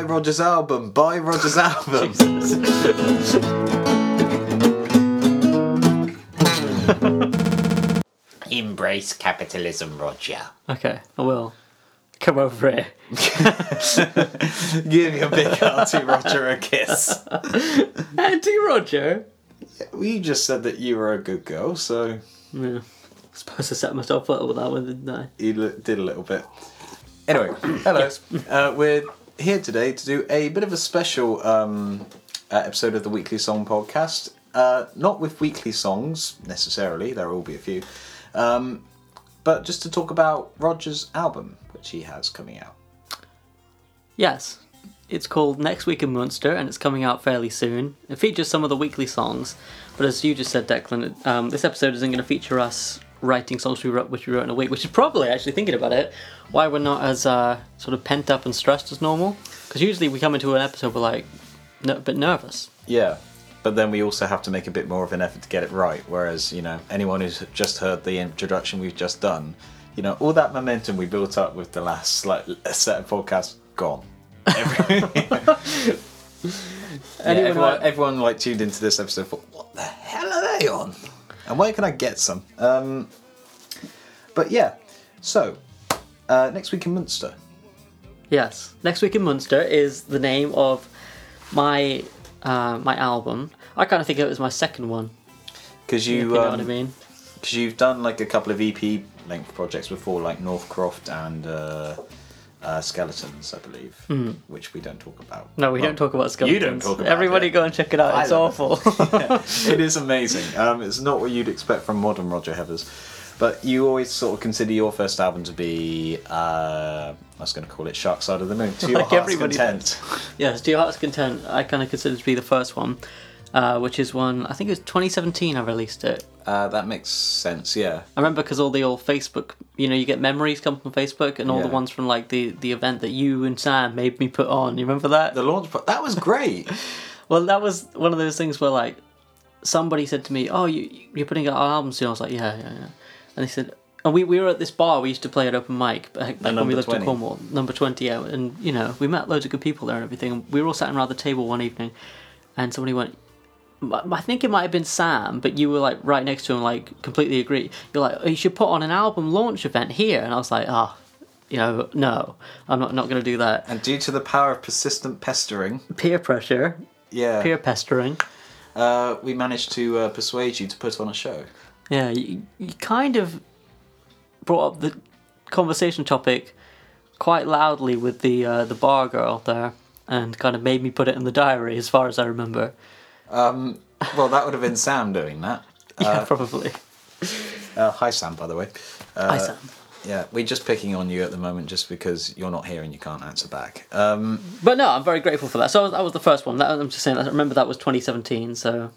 buy Roger's album. Buy Roger's album. Embrace capitalism, Roger. Okay, I will. Come over here. Give your big Auntie Roger a kiss. Auntie Roger. We just said that you were a good girl, so Yeah. I suppose I set myself up with that one, didn't I? you did a little bit. Anyway, hello. Uh, we're here today to do a bit of a special um, uh, episode of the Weekly Song Podcast. Uh, not with weekly songs necessarily, there will be a few, um, but just to talk about Roger's album, which he has coming out. Yes. It's called Next Week in Münster and it's coming out fairly soon. It features some of the weekly songs, but as you just said, Declan, um, this episode isn't going to feature us writing songs we wrote, which we wrote in a week, which is probably, actually thinking about it, why we're not as uh, sort of pent up and stressed as normal. Because usually we come into an episode, we're like no, a bit nervous. Yeah, but then we also have to make a bit more of an effort to get it right. Whereas, you know, anyone who's just heard the introduction we've just done, you know, all that momentum we built up with the last like set of podcasts gone. Yeah, everyone, like- everyone like tuned into this episode for what the hell are they on? And where can I get some? Um, but yeah, so uh, next week in Münster. Yes. Next Week in Münster is the name of my uh, my album. I kind of think it was my second one. Because you, you know um, what I mean? Because you've done like a couple of EP length projects before, like Northcroft and uh, uh, Skeletons, I believe, which we don't talk about. No, we Well, don't talk about skeletons. You don't talk about Everybody it. go and check it out. I It's awful. it is amazing. Um, it's not what you'd expect from modern Roger Heathers. But you always sort of consider your first album to be, uh, I was going to call it Shark Side of the Moon. To your Like heart's everybody content. yes, To Your Heart's Content, I kind of consider to be the first one, uh, which is one, I think it was 2017 I released it. Uh, that makes sense, yeah. I remember because all the old Facebook, you know, you get memories come from Facebook and all the ones from like the, the event that you and Sam made me put on. You remember that? The launch, pro- that was great. Well, that was one of those things where like somebody said to me, "Oh, you you're putting out an album soon." I was like, "Yeah, yeah, yeah." And they said, "And we, we were at this bar. We used to play at open mic back, back when we lived 20. in Cornwall, number twenty. Yeah, and you know we met loads of good people there and everything. And we were all sat around the table one evening, and somebody went." "M- I think it might have been Sam, but you were like right next to him, like completely agree. You're like, oh, you should put on an album launch event here, and I was like, ah, you know, no, I'm not not going to do that. And due to the power of persistent pestering, Peer pressure, yeah, peer pestering. uh, we managed to uh, persuade you to put on a show. Yeah, you, you kind of brought up the conversation topic quite loudly with the uh, the bar girl there, and kind of made me put it in the diary, as far as I remember. Um, well, that would have been Sam doing that. Yeah, probably. Uh, hi, Sam, by the way. Uh, Hi, Sam. Yeah, we're just picking on you at the moment just because you're not here and you can't answer back. Um, But no, I'm very grateful for that. So that was the first one. That, I'm just saying. I remember that was 2017, so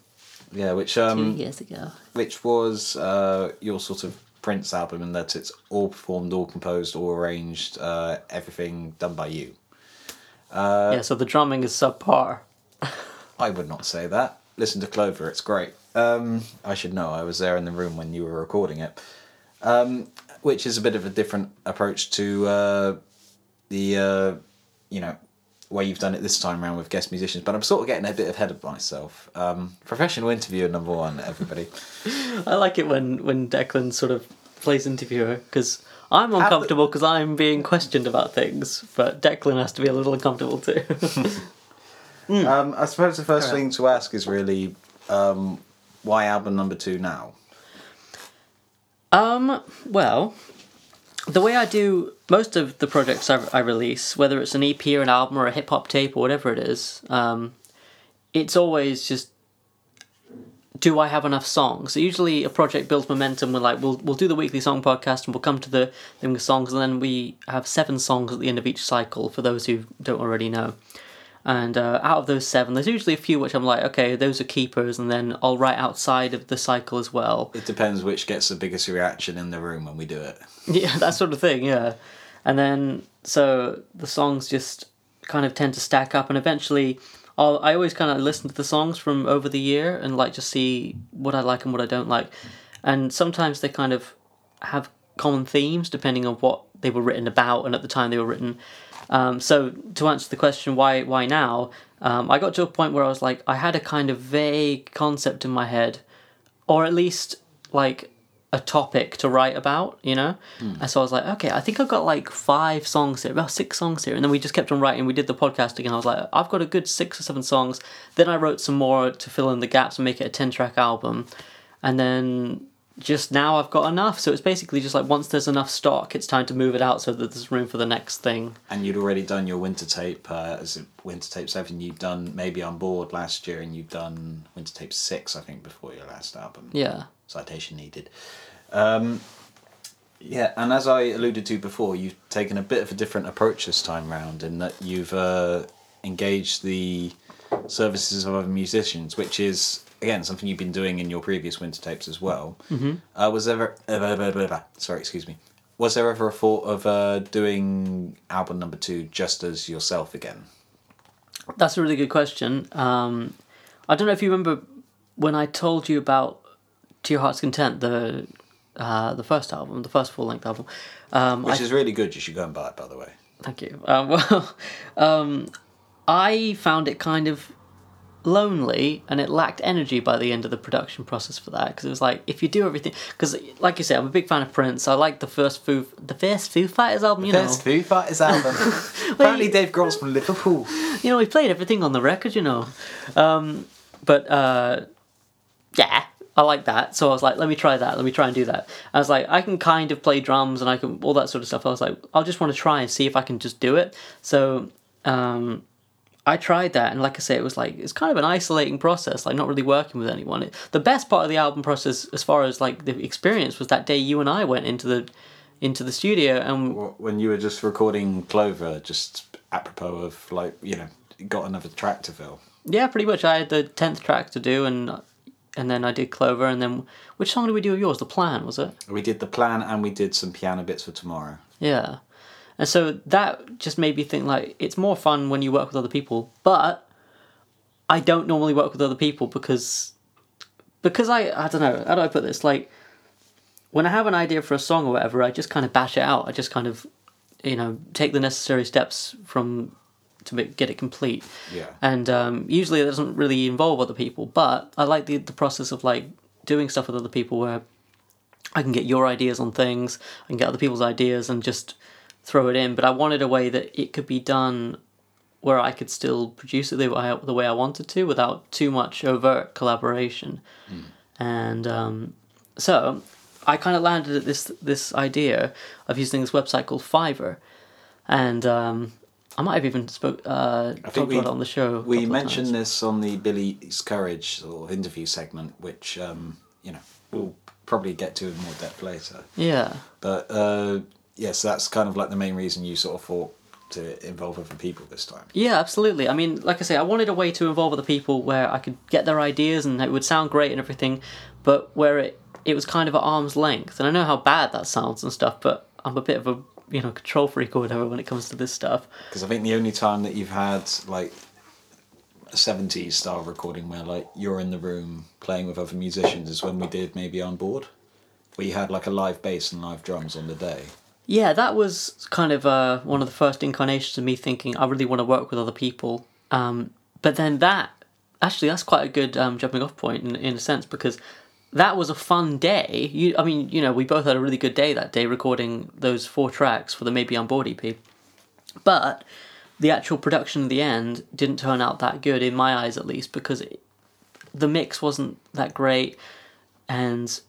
yeah, which two um, years ago. which was uh, your sort of Prince album in that it's all performed, all composed, all arranged, uh, everything done by you. yeah, so the drumming is subpar. I would not say that. Listen to Clover, it's great. Um, I should know, I was there in the room when you were recording it. Um, which is a bit of a different approach to uh, the, uh, you know, way you've done it this time around with guest musicians. But I'm sort of getting a bit ahead of myself. Um, professional interviewer number one, everybody. I like it when when Declan sort of plays interviewer because I'm uncomfortable because I'm being questioned about things, but Declan has to be a little uncomfortable too. Um, I suppose the first thing to ask is really um, why album number two now? Um, well, the way I do most of the projects I, I release, whether it's an EP or an album or a hip hop tape or whatever it is, um, it's always just do I have enough songs? So usually a project builds momentum. We're like, we'll we'll do the weekly song podcast and we'll come to the thing with songs, and then we have seven songs at the end of each cycle. For those who don't already know. And uh, out of those seven, there's usually a few which I'm like, okay, those are keepers, and then I'll write outside of the cycle as well. It depends which gets the biggest reaction in the room when we do it. Yeah, that sort of thing, yeah. And then, so the songs just kind of tend to stack up, and eventually, I'll, I always kind of listen to the songs from over the year and like just see what I like and what I don't like. And sometimes they kind of have common themes depending on what they were written about and at the time they were written. Um, so to answer the question why why now, um, I got to a point where I was like I had a kind of vague concept in my head, or at least like a topic to write about, you know. And so I was like, okay, I think I've got like five songs here, about six songs here, and then we just kept on writing. We did the podcast again. I was like, I've got a good six or seven songs. Then I wrote some more to fill in the gaps and make it a ten track album, and then just now I've got enough. So it's basically just like once there's enough stock, it's time to move it out so that there's room for the next thing. And you'd already done your winter tape, uh, as winter tape seven. You'd done maybe on board last year, and you've done winter tape six, I think, before your last album. Yeah. Citation needed. Um, yeah, and as I alluded to before, you've taken a bit of a different approach this time round, in that you've uh, engaged the services of other musicians, which is again something you've been doing in your previous winter tapes as well. Mm-hmm. Uh, was there ever? sorry, excuse me. Was there ever a thought of uh, doing album number two just as yourself again? That's a really good question. Um, I don't know if you remember when I told you about To Your Heart's Content, the uh, the first album, the first full length album. Um, Which I- is really good. You should go and buy it, by the way. Thank you. Um, well, um, I found it kind of lonely and it lacked energy by the end of the production process for that because it was like if you do everything because like you said I'm a big fan of Prince. I like the first Foo the first Foo Fighters album you know. first Foo Fighters album. Apparently, Dave Grohl's from Liverpool. you know we played everything on the record you know. Um, but uh, yeah I like that. So I was like let me try that let me try and do that. I was like I can kind of play drums and I can all that sort of stuff. I was like I'll just want to try and see if I can just do it. So um, I tried that, and like I say, it was like it's kind of an isolating process, like not really working with anyone. It, the best part of the album process, as far as like the experience, was that day you and I went into the into the studio, and when you were just recording Clover, just apropos of like you know, got another track to fill. yeah, pretty much I had the tenth track to do, and and then I did Clover, and then which song did we do of yours? The Plan was it? We did the plan and we did some piano bits for tomorrow. Yeah. And so that just made me think like it's more fun when you work with other people, but I don't normally work with other people because because I I don't know, how do I put this? Like when I have an idea for a song or whatever, I just kind of bash it out. I just kind of you know, take the necessary steps from to get it complete. Yeah. And um, usually it doesn't really involve other people, but I like the the process of like doing stuff with other people where I can get your ideas on things, I can get other people's ideas and just throw it in. But I wanted a way that it could be done where I could still produce it the way I, the way I wanted to without too much overt collaboration. And um, so I kind of landed at this this idea of using this website called Fiverr, and um, I might have even spoke uh, talked we- about it on the show. We mentioned this on the Billy's Courage sort of interview segment, which um, you know we'll probably get to in more depth later. Yeah. But uh, yes, that's kind of like the main reason you sort of thought to involve other people this time. Yeah, absolutely. I mean, like I say, I wanted a way to involve other people where I could get their ideas and it would sound great and everything, but where it it was kind of at arm's length. And I know how bad that sounds and stuff, but I'm a bit of a you know control freak or whatever when it comes to this stuff. Because I think the only time that you've had like a 70s style recording where like you're in the room playing with other musicians is when we did maybe on board. Where you had like a live bass and live drums on the day. Yeah, that was kind of uh, one of the first incarnations of me thinking I really want to work with other people. Um, but then that, actually, that's quite a good um, jumping off point in, in a sense because that was a fun day. You, I mean, you know, we both had a really good day that day recording those four tracks for the Maybe on Board EP. But the actual production in the end didn't turn out that good, in my eyes at least, because it, the mix wasn't that great and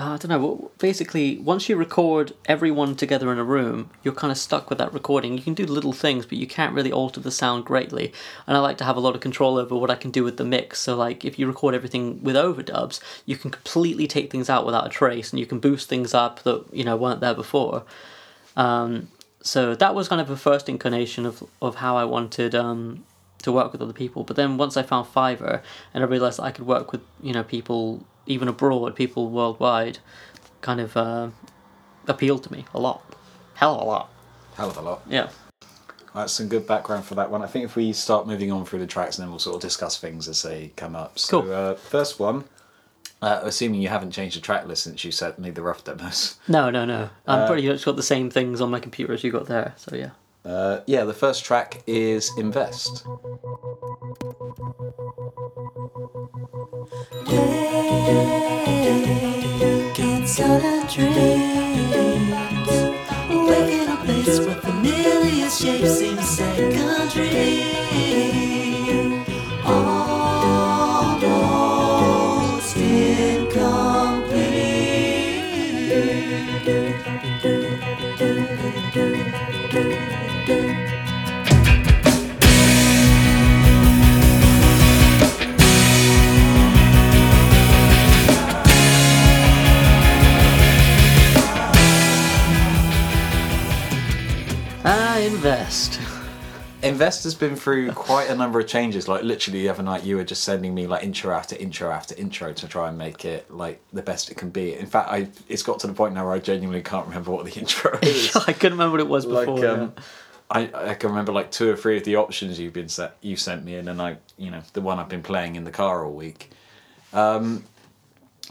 uh, I don't know. Basically, once you record everyone together in a room, you're kind of stuck with that recording. You can do little things, but you can't really alter the sound greatly. And I like to have a lot of control over what I can do with the mix. So, like, if you record everything with overdubs, you can completely take things out without a trace, and you can boost things up that you know weren't there before. Um, so that was kind of a first incarnation of of how I wanted um, to work with other people. But then once I found Fiverr and I realized I could work with you know people even abroad, people worldwide, kind of uh, appealed to me a lot, hell of a lot. Hell of a lot. Yeah. That's some good background for that one. I think if we start moving on through the tracks and then we'll sort of discuss things as they come up. So, Cool. uh, first one Uh, assuming you haven't changed the track list since you sent me the rough demos. No, no, no. I'm pretty much got the same things on my computer as you got there. So yeah. Uh, yeah, the first track is Invest. Gets out of dreams. Awake in a place where familiar shapes seem secondary. Invest has been through quite a number of changes. Like literally the other night, you were just sending me like intro after intro after intro to try and make it like the best it can be. In fact, I it's got to the point now where I genuinely can't remember what the intro is. I couldn't remember what it was like before. um, I I can remember like two or three of the options you've been set you sent me, and then I you know the one I've been playing in the car all week. Um,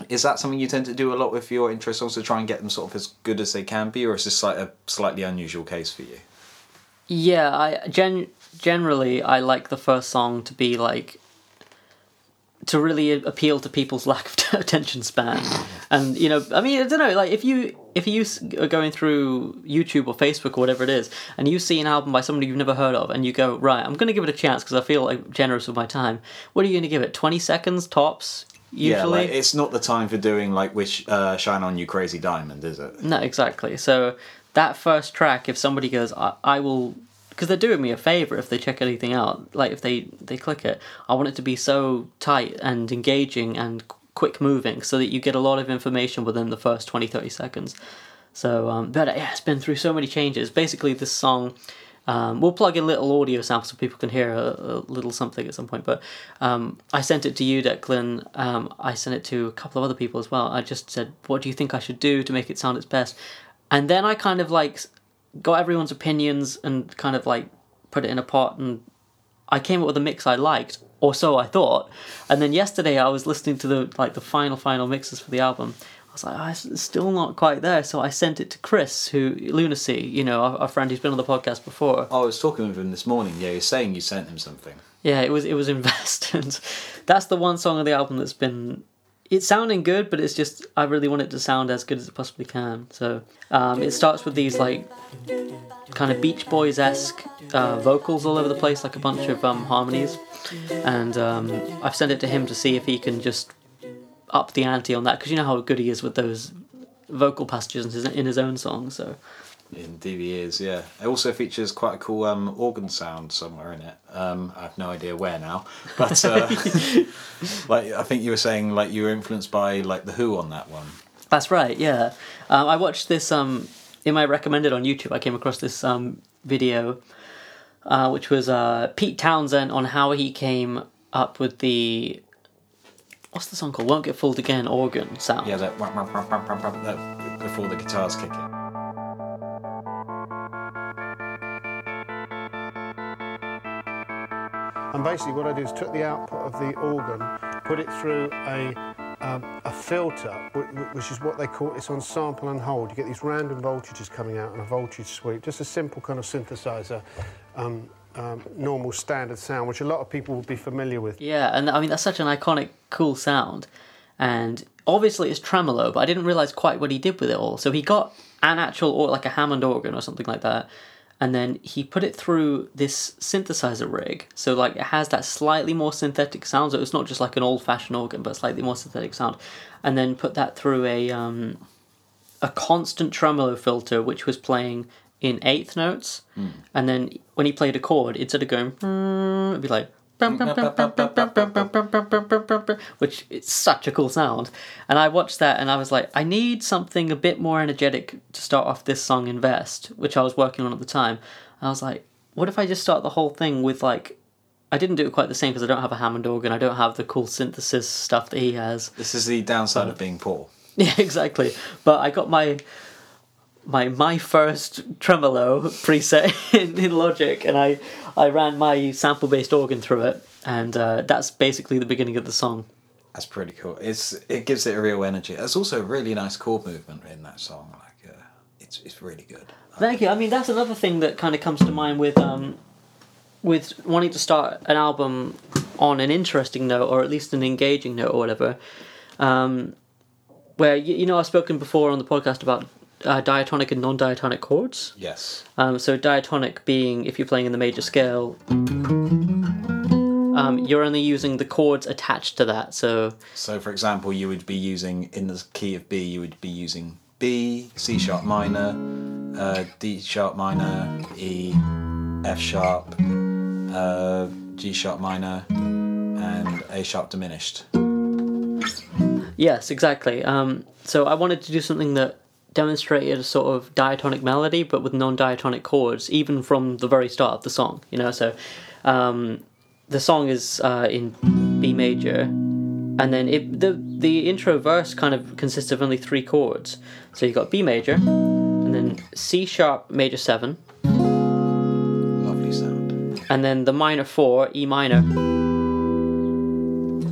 is that something you tend to do a lot with your intro songs to try and get them sort of as good as they can be, or is this like a slightly unusual case for you? Yeah, I gen generally I like the first song to be like to really appeal to people's lack of attention span, and you know, I mean, I don't know, like if you if you are going through YouTube or Facebook or whatever it is, and you see an album by somebody you've never heard of, and you go, right, I'm going to give it a chance because I feel like generous with my time. What are you going to give it? Twenty seconds tops, usually. Yeah, like, it's not the time for doing like "Wish uh, Shine on You, Crazy Diamond," is it? No, exactly. So that first track, if somebody goes, I, I will, because they're doing me a favor if they check anything out. Like if they they click it, I want it to be so tight and engaging and quick moving, so that you get a lot of information within the first 20, 30 seconds. So, um, but yeah, it's been through so many changes. Basically, this song. Um, we'll plug in little audio samples so people can hear a, a little something at some point. But um, I sent it to you, Declan. Um, I sent it to a couple of other people as well. I just said, "What do you think I should do to make it sound its best?" And then I kind of like got everyone's opinions and kind of like put it in a pot, and I came up with a mix I liked, or so I thought. And then yesterday I was listening to the like the final final mixes for the album. I was like, oh, it's still not quite there. So I sent it to Chris, who Lunacy, you know, our, our friend who's been on the podcast before. Oh, I was talking with him this morning. Yeah, he's saying you sent him something. Yeah, it was it was Invest, and that's the one song of the album that's been. It's sounding good, but it's just I really want it to sound as good as it possibly can. So um, it starts with these like kind of Beach Boys esque uh, vocals all over the place, like a bunch of um, harmonies, and um, I've sent it to him to see if he can just up the ante on that because you know how good he is with those vocal passages in his, in his own songs. So Indeed, he is. Yeah, it also features quite a cool um, organ sound somewhere in it. Um, I have no idea where now, but uh, like I think you were saying, like you were influenced by like the Who on that one. That's right. Yeah, um, I watched this um, in my recommended on YouTube. I came across this um, video, uh, which was uh, Pete Townshend on how he came up with the what's the song called? Won't get fooled again. Organ sound. Yeah, that, that before the guitars kick in. And basically, what I did is took the output of the organ, put it through a um, a filter, wh- wh- which is what they call it's on sample and hold. You get these random voltages coming out and a voltage sweep. Just a simple kind of synthesizer, um, um, normal standard sound, which a lot of people will be familiar with. Yeah, and I mean that's such an iconic, cool sound, and obviously it's tremolo, but I didn't realize quite what he did with it all. So he got an actual or like a Hammond organ or something like that, and then he put it through this synthesizer rig. So like it has that slightly more synthetic sound. So it's not just like an old-fashioned organ, but slightly more synthetic sound, and then put that through a um, a constant tremolo filter, which was playing in eighth notes, and then when he played a chord, instead of going, it'd be like, which it's such a cool sound. And I watched that, and I was like, I need something a bit more energetic to start off this song, Invest, which I was working on at the time. And I was like, what if I just start the whole thing with like. I didn't do it quite the same because I don't have a Hammond organ. I don't have the cool synthesis stuff that he has. This is the downside of being poor. Yeah, exactly. But I got my my my first tremolo preset in, in Logic, and I I ran my sample based organ through it, and uh, that's basically the beginning of the song. That's pretty cool. It's it gives it a real energy. There's also a really nice chord movement in that song. Like uh, it's it's really good. Thank you. I mean, that's another thing that kind of comes to mind with um, with wanting to start an album on an interesting note or at least an engaging note or whatever. Um, where you, you know I've spoken before on the podcast about uh, diatonic and non-diatonic chords. Yes. Um, so diatonic being if you're playing in the major scale, um, you're only using the chords attached to that. So So, for example, you would be using in the key of B, you would be using B, C sharp minor, uh, D sharp minor, E, F sharp, uh, G sharp minor, and A sharp diminished. Yes, exactly. Um, so I wanted to do something that demonstrated a sort of diatonic melody, but with non-diatonic chords, even from the very start of the song. You know, so um, the song is uh, in B major, and then it the the intro verse kind of consists of only three chords. So you have got B major, and then C sharp major seven, Lovely sound. and then the minor four, E minor,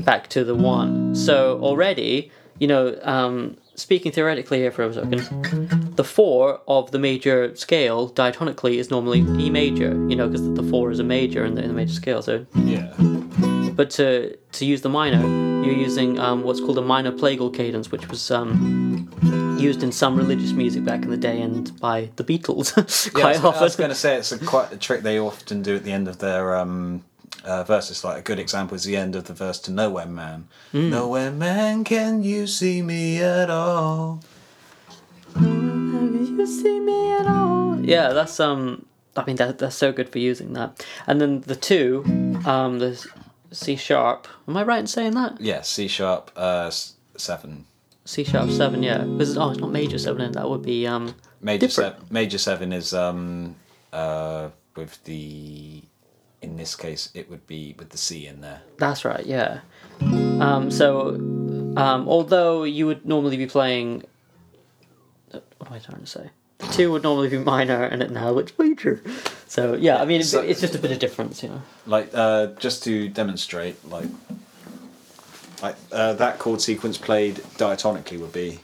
back to the one. So already, you know, um, speaking theoretically here for a second, the four of the major scale diatonically is normally E major, you know, because the four is a major in the, in the major scale. So, Yeah. but to to use the minor, you're using um, what's called a minor plagal cadence, which was um, used in some religious music back in the day and by the Beatles Yeah, quite I was- I was going to say it's a quite a trick they often do at the end of their um, uh, verses. Like a good example is the end of the verse to "Nowhere Man." Hmm. Nowhere man, can you see me at all? you see me at all? Yeah, that's um. I mean, that that's so good for using that. And then the two, um, the C sharp. Am I right in saying that? Yeah, C sharp uh, seven. C sharp seven, yeah. Because oh, it's not major seven. and That would be um. Major seven. Major seven is um uh with the. In this case, it would be with the C in there. That's right, yeah. Um, so, um, although you would normally be playing. uh, What am I trying to say? The two would normally be minor, and it now it's major. So yeah, I mean, So- it's just a bit of difference, you know. Like uh, just to demonstrate, like like uh, that chord sequence played diatonically would be.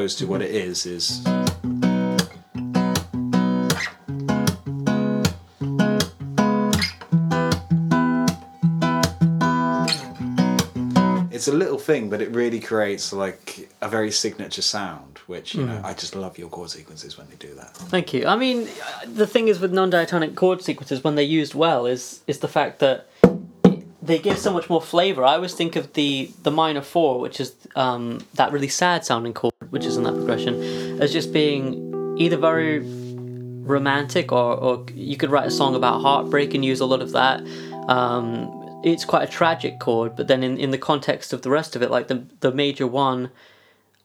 Opposed to what it is is it's a little thing, but it really creates like a very signature sound, which you know I just love your chord sequences when they do that. Thank you. I mean, the thing is with non-diatonic chord sequences when they're used well is is the fact that they give so much more flavor. I always think of the the minor four, which is um, that really sad sounding chord, which is in that progression, as just being either very romantic or, or you could write a song about heartbreak and use a lot of that. Um, it's quite a tragic chord, but then in, in the context of the rest of it, like the the major one,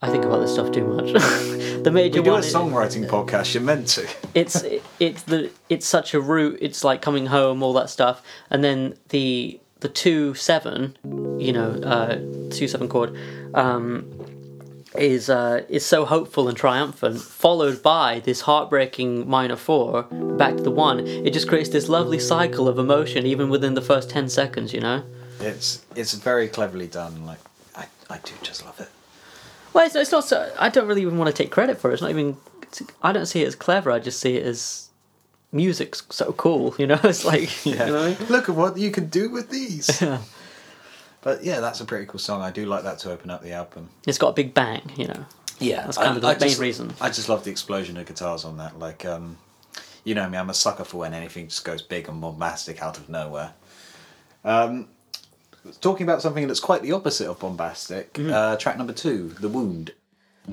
I think about this stuff too much. the major We do a one, is- songwriting podcast. You're meant to. it's it's the it's such a route. It's like coming home, all that stuff, and then the the two seven, you know, uh, two seven chord, um, is uh, is so hopeful and triumphant, followed by this heartbreaking minor four back to the one. It just creates this lovely cycle of emotion, even within the first ten seconds. You know. It's it's very cleverly done. Like I, I do just love it. Well, it's, it's not. So, I don't really even want to take credit for it. It's not even. It's, I don't see it as clever. I just see it as music's so cool. You know, it's like Yeah. you know. what I mean? Look at what you can do with these. Yeah. but yeah, that's a pretty cool song. I do like that to open up the album. It's got a big bang, you know. Yeah, That's kind of the main just, reason. I just love the explosion of guitars on that. Like, um, you know me, I'm a sucker for when anything just goes big and bombastic out of nowhere. Um, talking about something that's quite the opposite of bombastic. Mm-hmm. Uh, track number two, "The Wound."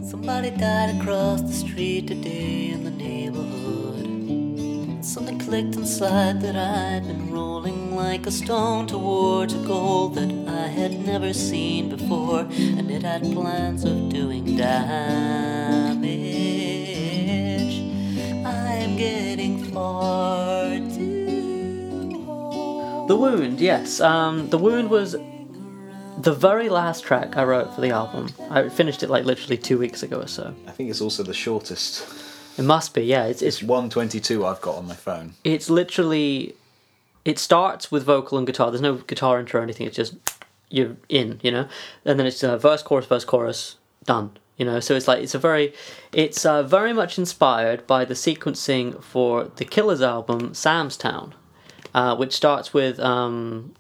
Somebody died across the street today in the neighborhood. Something clicked inside that I'd been rolling like a stone towards a goal that I had never seen before, and it had plans of doing damage. I'm getting far too The Wound, yes. Um, the Wound was the very last track I wrote for the album, I finished it like literally two weeks ago or so. I think it's also the shortest. It must be, yeah. It's it's It's 122 I've got on my phone. it's literally it starts with vocal and guitar. There's no guitar intro or anything. It's just you're in, you know, and then it's uh, verse, chorus, verse, chorus, done. You know, so it's like it's a very, it's uh, very much inspired by the sequencing for the Killers album Sam's Town, uh, which starts with um,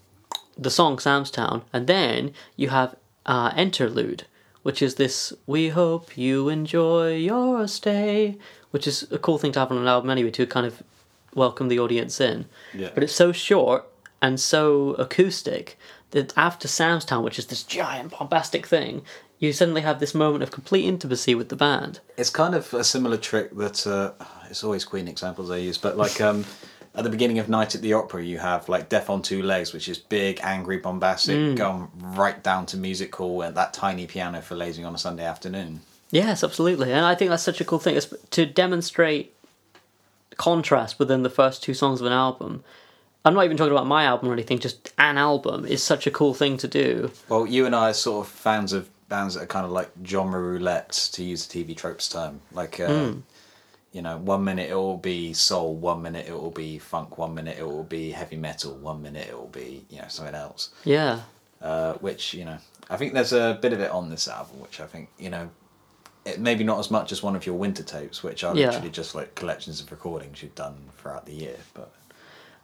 the song Sam's Town, and then you have uh, Interlude, which is this "We hope you enjoy your stay," which is a cool thing to have on an album anyway to kind of welcome the audience in. Yeah. But it's so short and so acoustic that after Sam's Town, which is this giant bombastic thing, you suddenly have this moment of complete intimacy with the band. It's kind of a similar trick that uh, it's always Queen examples I use, but like um, at the beginning of Night at the Opera, you have like Death on Two Legs, which is big, angry, bombastic, going right down to musical and that tiny piano for lazing on a Sunday afternoon. Yes, absolutely, and I think that's such a cool thing it's to demonstrate contrast within the first two songs of an album. I'm not even talking about my album or anything. Just an album is such a cool thing to do. Well, you and I are sort of fans of bands that are kind of like genre roulette, to use the TV tropes term. Like, uh, you know, one minute it will be soul, one minute it will be funk, one minute it will be heavy metal, one minute it will be, you know, something else. Yeah, uh, which you know I think there's a bit of it on this album, which I think you know it maybe not as much as one of your winter tapes, which are Yeah. literally just like collections of recordings you've done throughout the year. But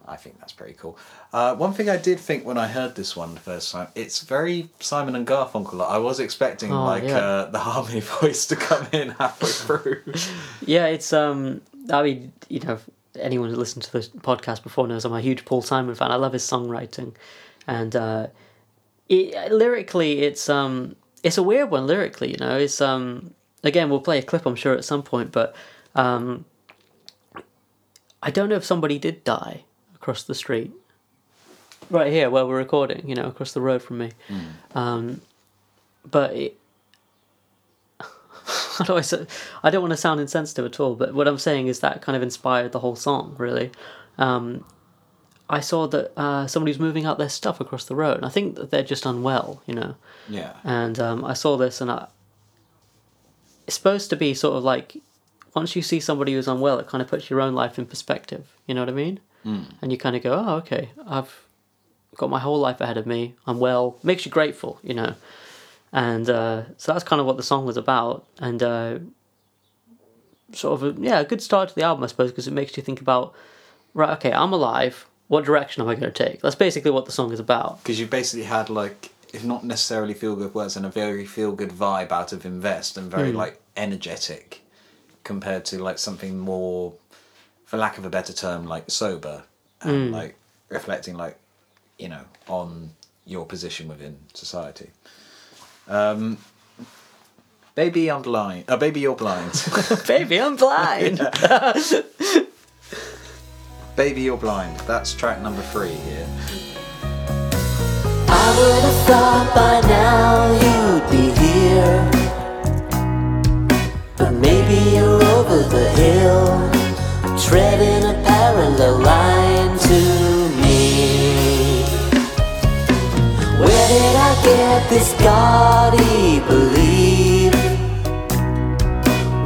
I think that's pretty cool. Uh, one thing I did think when I heard this one the first time, it's very Simon and Garfunkel. I was expecting Oh, like yeah. uh, the harmony voice to come in halfway through. yeah. It's um. I mean, you know, anyone who listened to the podcast before knows I'm a huge Paul Simon fan. I love his songwriting, and uh, it, lyrically, it's um, it's a weird one lyrically. You know, it's um. Again, we'll play a clip, I'm sure, at some point, but um. I don't know if somebody did die across the street. Right here, where we're recording, you know, across the road from me. Um, but it, how do I say? I don't want to sound insensitive at all, but what I'm saying is that kind of inspired the whole song. Really, um, I saw that uh, somebody was moving out their stuff across the road, and I think that they're just unwell, you know. yeah, And um, I saw this, and I, it's supposed to be sort of like once you see somebody who's unwell, it kind of puts your own life in perspective. You know what I mean? Mm. And you kind of go, "Oh, okay, I've got my whole life ahead of me. I'm well." Makes you grateful, you know. And uh, so that's kind of what the song was about, and uh, sort of a, yeah, a good start to the album, I suppose, because it makes you think about, right, okay, I'm alive. What direction am I going to take? That's basically what the song is about. because you basically had like if not necessarily feel good words and a very feel good vibe out of invest and very like energetic compared to like something more for lack of a better term like sober and like reflecting like you know on your position within society. Um baby i'm blind. Uh, baby you're blind. Baby, I'm blind. baby you're blind. That's track number three here I would have thought by now you'd be here. But maybe you're over the hill, treading a parallel line to me. Where did I get this gaudy belief?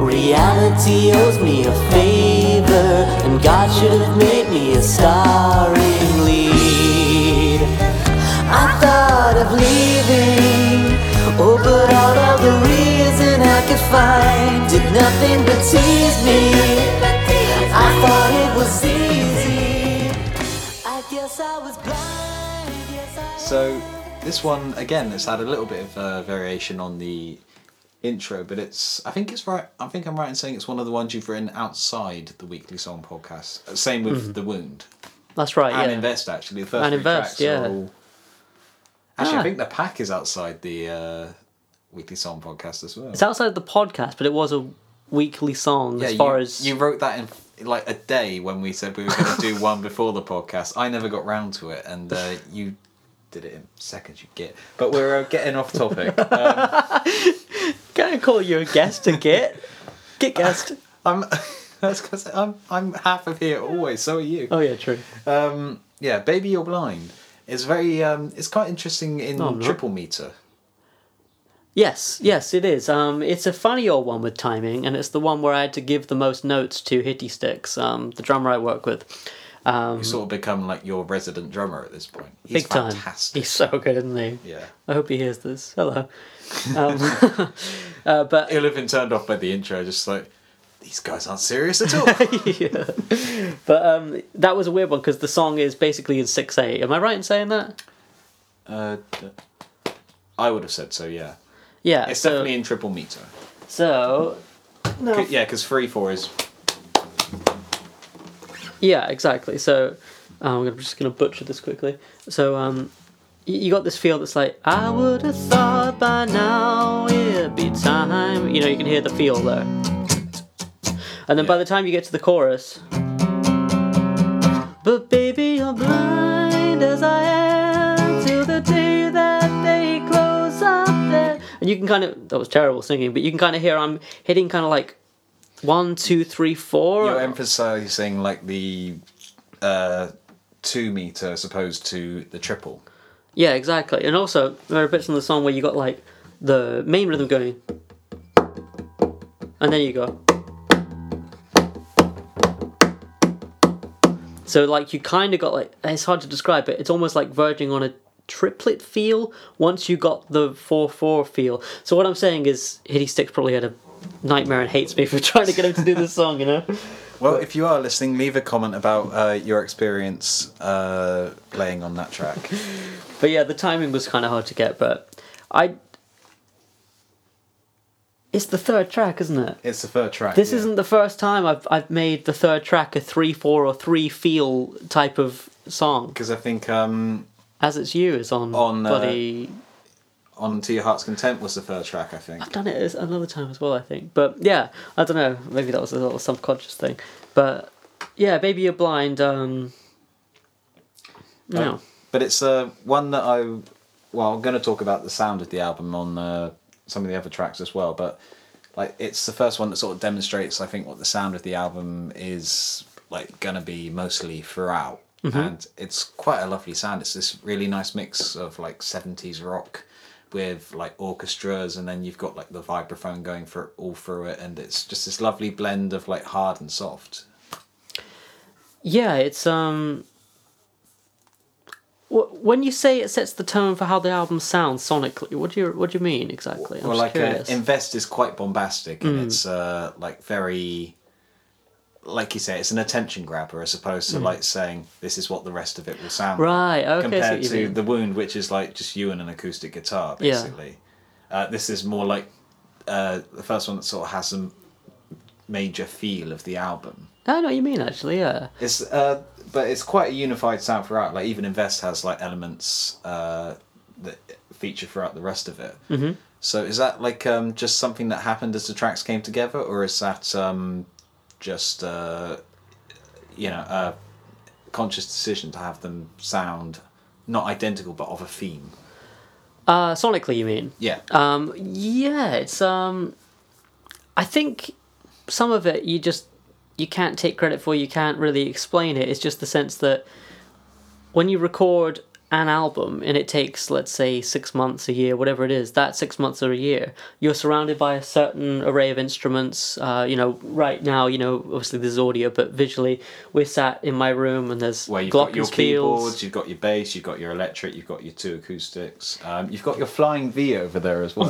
Reality owes me a favor, and God should have made me a starring lead. I thought of leaving, oh, but all of the reason I could find did nothing but tease me. I thought it was easy. I guess I was blind. Yes, I So this one again, it's had a little bit of uh, variation on the intro, but it's I think it's right. I think I'm right in saying it's one of the ones you've written outside the weekly song podcast. Same with the wound That's right. and yeah. invest. Actually, the first And three Invest, tracks are yeah. all. Actually, Ah. I think the pack is outside the uh, weekly song podcast as well. It's outside the podcast, but it was a weekly song yeah, as far you, as you wrote that in like a day when we said we were going to do one before the podcast. I never got round to it, and uh, you did it in seconds. You get, but we're uh, getting off topic. Can I call you a guest to get? Get guest. I'm. That's because I'm. I'm half of here always. So are you. Oh yeah, true. Um, yeah, baby, you're blind. It's very. Um, it's quite interesting in No, I'm not. triple meter. Yes, yes, it is. Um, it's a funny old one with timing, and it's the one where I had to give the most notes to Hitty Sticks, um, the drummer I work with. Um, You sort of become like your resident drummer at this point. He's big time. fantastic. He's so good, isn't he? Yeah. I hope he hears this. Hello. Um, uh, but He'll have been turned off by the intro, just like these guys aren't serious at all. yeah. But um, that was a weird one because the song is basically in six eight. Am I right in saying that? uh, I would have said so. Yeah, Yeah. it's so, definitely in triple meter. so. No. C- Yeah, because three four is Yeah, exactly. So um, I'm just going to butcher this quickly. So um, y- you got this feel that's like, I would have thought by now it'd be time. You know, you can hear the feel there. And then by the time you get to the chorus, but baby, you're blind as I am till the day that they close up there. And you can kind of, that was terrible singing, but you can kind of hear I'm hitting kind of like one, two, three, four. you're emphasizing like the uh, two meter as opposed to the triple. Yeah, exactly. And also, there are bits in the song where you got like the main rhythm going, and then you go. So, like, you kind of got like, it's hard to describe it. It's almost like verging on a triplet feel once you got the 4 4 feel. So, what I'm saying is, Hitty Sticks probably had a nightmare and hates me for trying to get him to do this song, you know? Well, if you are listening, leave a comment about uh, your experience uh, playing on that track. But yeah, the timing was kind of hard to get, but I. It's the third track, isn't it? It's the third track. This yeah. isn't the first time I've I've made the third track a three four or three feel type of song. because I think um, As it's you is on, On, uh, bloody. on To Your Heart's Content was the third track. I think. I've done it another time as well, I think. But yeah, I don't know. Maybe that was a little subconscious thing. But yeah, baby, you're blind. Um, no, But it's uh, one that I. Well, I'm going to talk about the sound of the album on uh, some of the other tracks as well. But like, it's the first one that sort of demonstrates, I think, what the sound of the album is like going to be mostly throughout. And it's quite a lovely sound. It's this really nice mix of like 70s rock with like orchestras, and then you've got like the vibraphone going for all through it, and it's just this lovely blend of like hard and soft. yeah, it's um. Wh- When you say it sets the tone for how the album sounds sonically, what do you what do you mean exactly? I'm well, like uh. Invest is quite bombastic, and Mm. it's uh, like very, like you say, it's an attention grabber as opposed to like saying this is what the rest of it will sound. like," Mm. Right, okay, Compared to mean. the wound, which is like just you and an acoustic guitar, Yeah. basically. Uh, this is more like uh, the first one that sort of has a major feel of the album. I know what you mean actually. Yeah. It's uh, but it's quite a unified sound throughout. Like even Invest has like elements uh, that feature throughout the rest of it. Mm-hmm. So is that like um, just something that happened as the tracks came together, or is that um, just uh, you know a conscious decision to have them sound not identical but of a theme? Uh, sonically, you mean? Yeah. Um, yeah, it's um, I think some of it you just you can't take credit for. You can't really explain it. It's just the sense that when you record an album and it takes let's say six months a year whatever it is that six months or a year you're surrounded by a certain array of instruments uh, you know right now you know obviously there's audio but visually we're sat in my room and there's Where you've got your keyboards, you've got your bass, you've got your electric, you've got your two acoustics, um, you've got your flying V over there as well.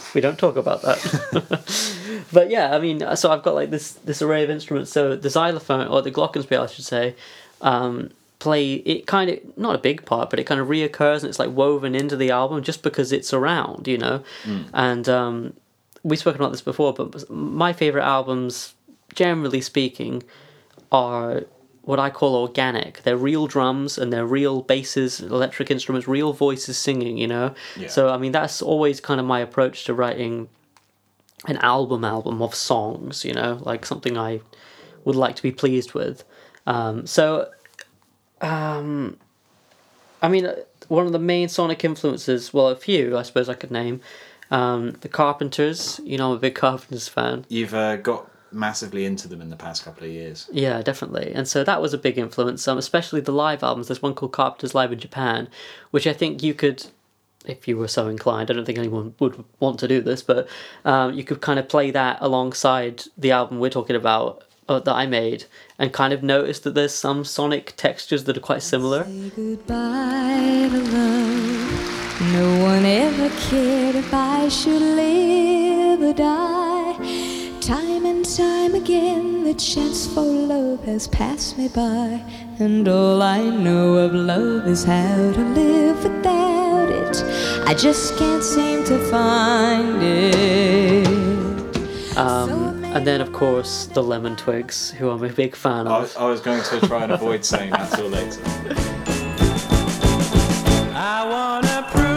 we don't talk about that. but yeah, I mean, so I've got like this this array of instruments. So the xylophone or the glockenspiel, I should say, um, play it kind of not a big part, but it kind of reoccurs and it's like woven into the album just because it's around, you know. And um, we've spoken about this before, but my favorite albums, generally speaking, are what I call organic. They're real drums and they're real basses, electric instruments, real voices singing, you know? Yeah. So, I mean, that's always kind of my approach to writing an album album of songs, you know, like something I would like to be pleased with. Um, so, um, I mean, uh, one of the main sonic influences, well, a few I suppose I could name. Um, the Carpenters, you know, I'm a big Carpenters fan. You've uh, got massively into them in the past couple of years. Yeah, definitely. And so that was a big influence, um, especially the live albums. There's one called Carpenter's Live in Japan, which I think you could, if you were so inclined, I don't think anyone would want to do this, but um, you could kind of play that alongside the album we're talking about uh, that I made and kind of notice that there's some sonic textures that are quite similar. Say goodbye to love. No one ever cared if I should live or die. Time and time again, the chance for love has passed me by. And all I know of love is how to live without it. I just can't seem to find it. Um, and then, of course, the Lemon Twigs, who I'm a big fan I of. was, I was going to try and avoid saying that till later. I wanna prove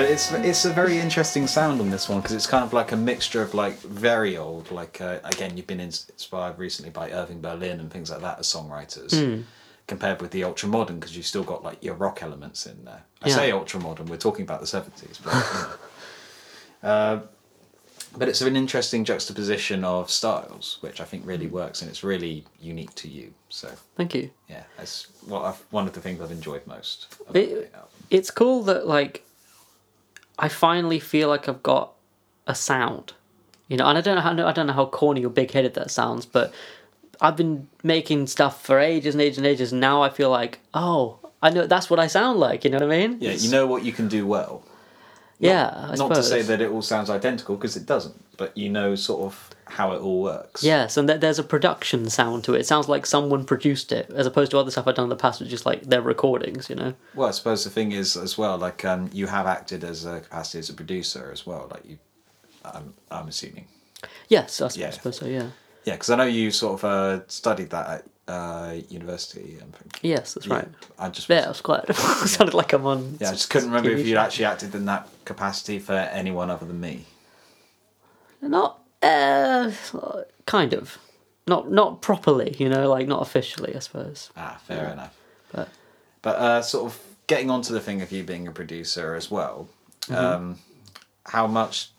It's it's a very interesting sound on this one because it's kind of like a mixture of like very old, like uh, again you've been inspired recently by Irving Berlin and things like that as songwriters, compared with the ultra modern because you've still got like your rock elements in there. I Yeah. say ultra modern, we're talking about the seventies, but you know. uh, but it's an interesting juxtaposition of styles, which I think really works and it's really unique to you. So Thank you. yeah, that's what I've, one of the things I've enjoyed most. It- it's cool that like I finally feel like I've got a sound, you know. And I don't know how I don't know how corny or big headed that sounds, but I've been making stuff for ages and ages and ages, and now I feel like oh, I know that's what I sound like. You know what I mean? Yeah, you know what you can do well. Yeah, I not to say that it all sounds identical because it doesn't, but you know sort of how it all works. Yes, and there's a production sound to it. It sounds like someone produced it, as opposed to other stuff I've done in the past, which is like their recordings. You know? Well, I suppose the thing is as well, like um, you have acted as a capacity as a producer as well. Like you, I'm, I'm assuming. Yes, I s- Yeah. suppose so. Yeah. Yeah, because I know you sort of uh, studied that at uh, university. And things. Yes, that's Yeah, right. I just Yeah, it was quite. sounded like I'm on. yeah, I just couldn't remember TV if you'd show. actually acted in that capacity for anyone other than me. Not uh, kind of, not not properly. You know, like not officially, I suppose. Ah, fair enough. But But uh, sort of getting onto the thing of you being a producer as well, um, how much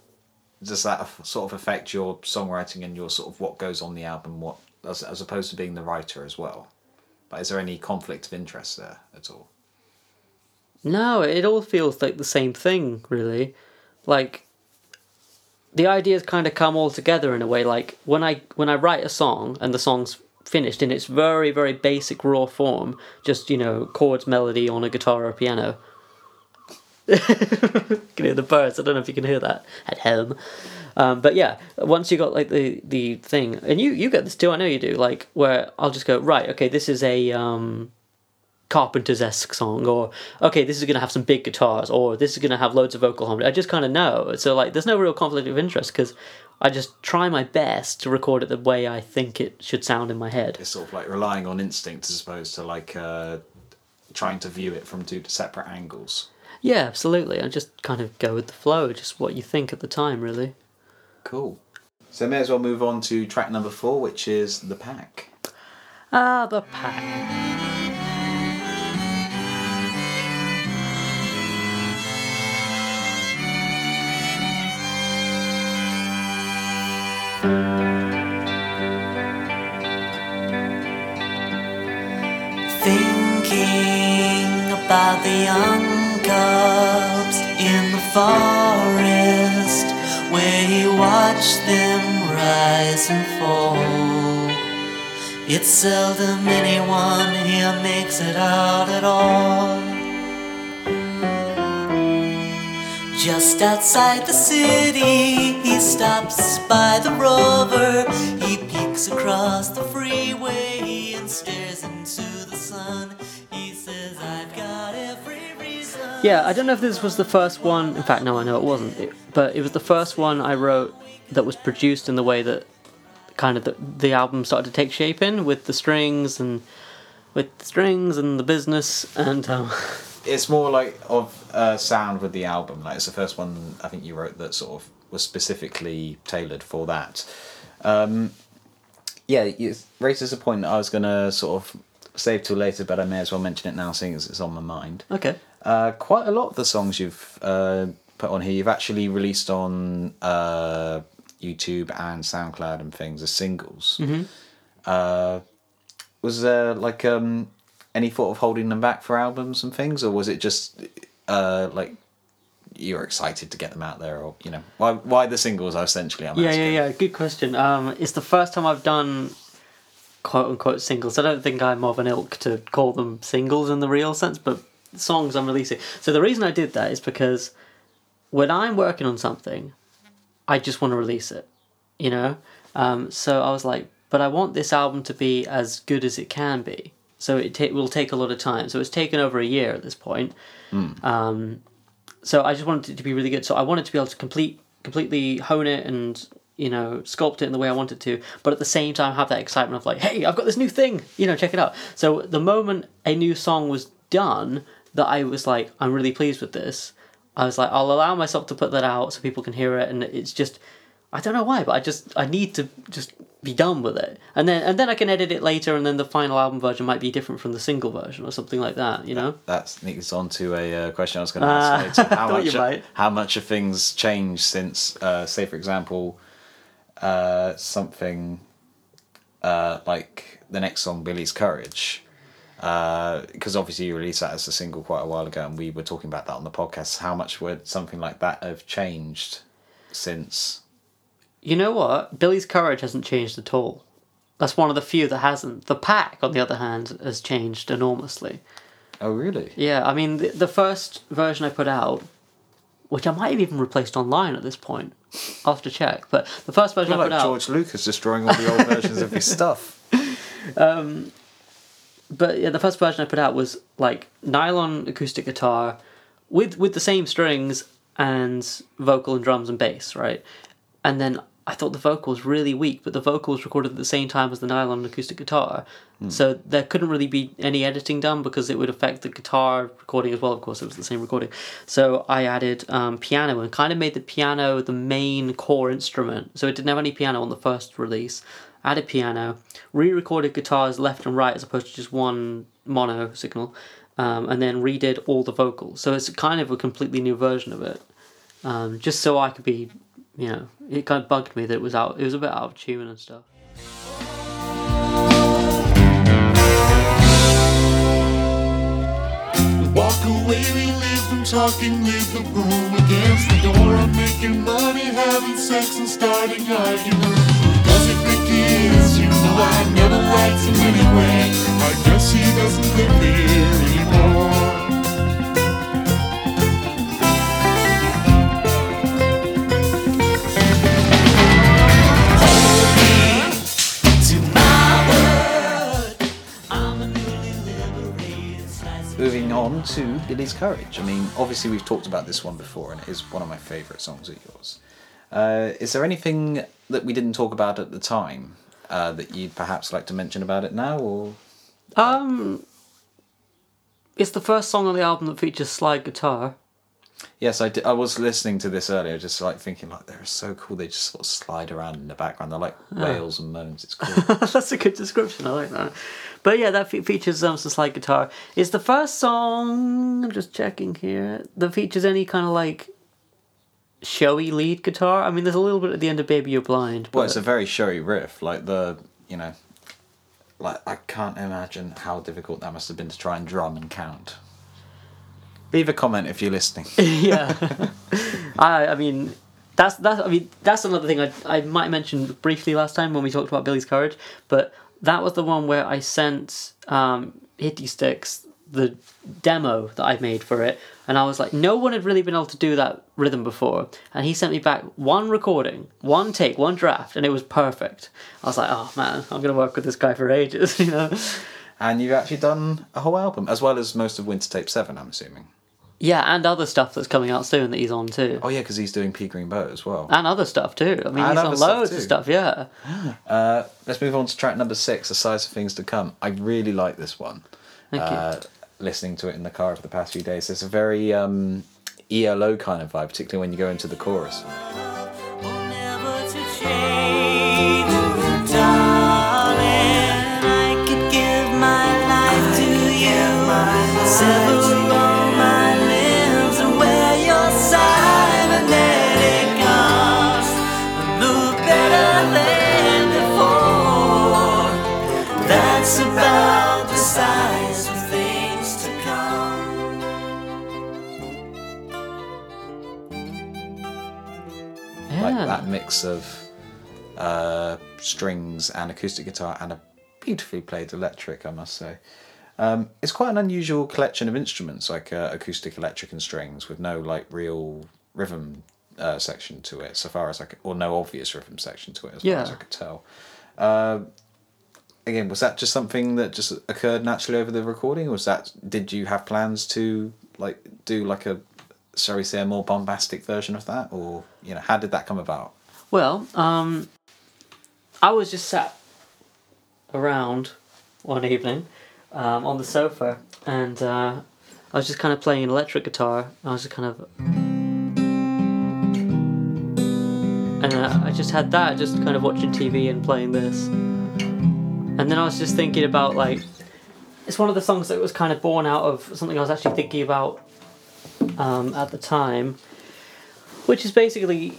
does that sort of affect your songwriting and your sort of what goes on the album, what as, as opposed to being the writer as well? But is there any conflict of interest there at all? no, it all feels like the same thing, really. Like the ideas kind of come all together in a way. Like when I when I write a song and the song's finished in its very very basic raw form, just you know chords, melody on a guitar or a piano. you can hear the birds. I don't know if you can hear that at home. Um, but yeah, once you got like the the thing, and you you get this too. I know you do. Like where I'll just go right. Okay, this is a um, Carpenter's esque song, or okay, this is gonna have some big guitars, or this is gonna have loads of vocal harmony. I just kind of know. So like, there's no real conflict of interest because I just try my best to record it the way I think it should sound in my head. It's sort of like relying on instinct as opposed to like uh, trying to view it from two separate angles. Yeah, absolutely. I just kind of go with the flow, just what you think at the time, really. Cool. So may as well move on to track number four, which is the pack. Ah, the pack. Thinking about the young cubs in the forest where he watched them rise and fall. It's seldom anyone here makes it out at all. Just outside the city, he stops by the rover. He peeks across the freeway and stares into the sun. He says, I've got every reason. Yeah, I don't know if this was the first one. In fact, no, I know it wasn't. It, but it was the first one I wrote that was produced in the way that kind of the, the album started to take shape in, with the strings and with the strings and the business and um, It's more like of uh, sound with the album. Like it's the first one I think you wrote that sort of was specifically tailored for that. Um, yeah, it raises a point that I was going to sort of save till later, but I may as well mention it now, seeing as it's on my mind. Okay. Uh, quite a lot of the songs you've uh, put on here, you've actually released on uh, YouTube and SoundCloud and things as singles. Mm-hmm. Uh, was there like um, any thought of holding them back for albums and things, or was it just uh, like you were excited to get them out there, or you know, why why the singles? Essentially, I'm Yeah, asking. yeah, yeah. Good question. Um, it's the first time I've done quote unquote singles. I don't think I'm of an ilk to call them singles in the real sense, but songs I'm releasing. So the reason I did that is because when I'm working on something, I just want to release it, you know. Um, so I was like, but I want this album to be as good as it can be. So it ta- will take a lot of time. So it's taken over a year at this point. Um, so I just wanted it to be really good. So I wanted to be able to complete completely hone it and you know sculpt it in the way I wanted to, but at the same time have that excitement of like, hey, I've got this new thing, you know, check it out. So the moment a new song was done, that I was like, I'm really pleased with this. I was like, I'll allow myself to put that out so people can hear it, and it's just, I don't know why, but I just I need to just be done with it, and then and then I can edit it later, and then the final album version might be different from the single version or something like that, you know. That sneaks on to a uh, question I was going to Ah, ask later. How much, how much have things changed since, uh, say, for example, uh, something uh, like the next song, Billy's Courage? Because obviously you released that as a single quite a while ago, and we were talking about that on the podcast. How much would something like that have changed since? You know what? Billy's courage hasn't changed at all. That's one of the few that hasn't. The pack, on the other hand, has changed enormously. Oh, really? Yeah, I mean, the, the first version I put out, which I might have even replaced online at this point, I'll have to check, but the first version I put like out. George Lucas destroying all the old versions of his stuff. Um, but yeah, the first version I put out was like nylon acoustic guitar with with the same strings and vocal and drums and bass, right? And then I thought the vocal was really weak, but the vocal was recorded at the same time as the nylon acoustic guitar. So there couldn't really be any editing done because it would affect the guitar recording as well. Of course, it was the same recording. So I added um, piano and kind of made the piano the main core instrument. So it didn't have any piano on the first release. Added piano, re-recorded guitars left and right as opposed to just one mono signal, um, and then redid all the vocals. So it's kind of a completely new version of it, um, just so I could be, know, it kind of bugged me that it was out. It was a bit out of tune and stuff. Walk away, we talking, the room against the door. I'm making money, having sex, and starting arguments. Does it? You know I never liked him anyway. I guess he doesn't live here anymore. Moving on to Billy's Courage. I mean, obviously we've talked about this one before, and it is one of my favourite songs of yours. Uh, is there anything that we didn't talk about at the time uh, that you'd perhaps like to mention about it now, or Um, it's the first song on the album that features slide guitar. yes, I, did, I was listening to this earlier, just like thinking like they're so cool. They just sort of slide around in the background. They're like wails and moans. It's cool. That's a good description. I like that. But yeah, that fe- features um, some slide guitar. It's the first song. I'm just checking here that features any kind of like showy lead guitar. I mean, there's a little bit at the end of "Baby You're Blind." But well, it's a very showy riff. Like the you know, like I can't imagine how difficult that must have been to try and drum and count. Leave a comment if you're listening. yeah. I I mean that's that's I mean that's another thing I I might mention briefly last time when we talked about Billy's Courage, but that was the one where I sent um Hitty Sticks the demo that I made for it, and I was like, no one had really been able to do that rhythm before, and he sent me back one recording, one take, one draft, and it was perfect. I was like, oh man, I'm gonna work with this guy for ages, you know. And you've actually done a whole album, as well as most of Winter Tape 7, I'm assuming. Yeah, and other stuff that's coming out soon that he's on too. Oh yeah, because he's doing Pea Green Boat as well, and other stuff too. I mean, and he's on loads of stuff. Yeah. Uh, let's move on to track number six, "The Size of Things to Come." I really like this one. Thank uh, you. Listening to it in the car over the past few days, it's a very um, ELO kind of vibe, particularly when you go into the chorus. Yeah. that mix of uh, strings and acoustic guitar and a beautifully played electric, I must say. Um, it's quite an unusual collection of instruments, like uh, acoustic, electric, and strings, with no like real rhythm uh, section to it, so far as I could, or no obvious rhythm section to it, as far as I could tell. Uh, again, was that just something that just occurred naturally over the recording? Or was that did you have plans to like do like a, shall we say, a more bombastic version of that, or you know, how did that come about? Well, um, I was just sat around one evening um, on the sofa, and uh, I was just kind of playing an electric guitar. I was just kind of, and uh, I just had that, just kind of watching TV and playing this, and then I was just thinking about like, it's one of the songs that was kind of born out of something I was actually thinking about um, at the time, which is basically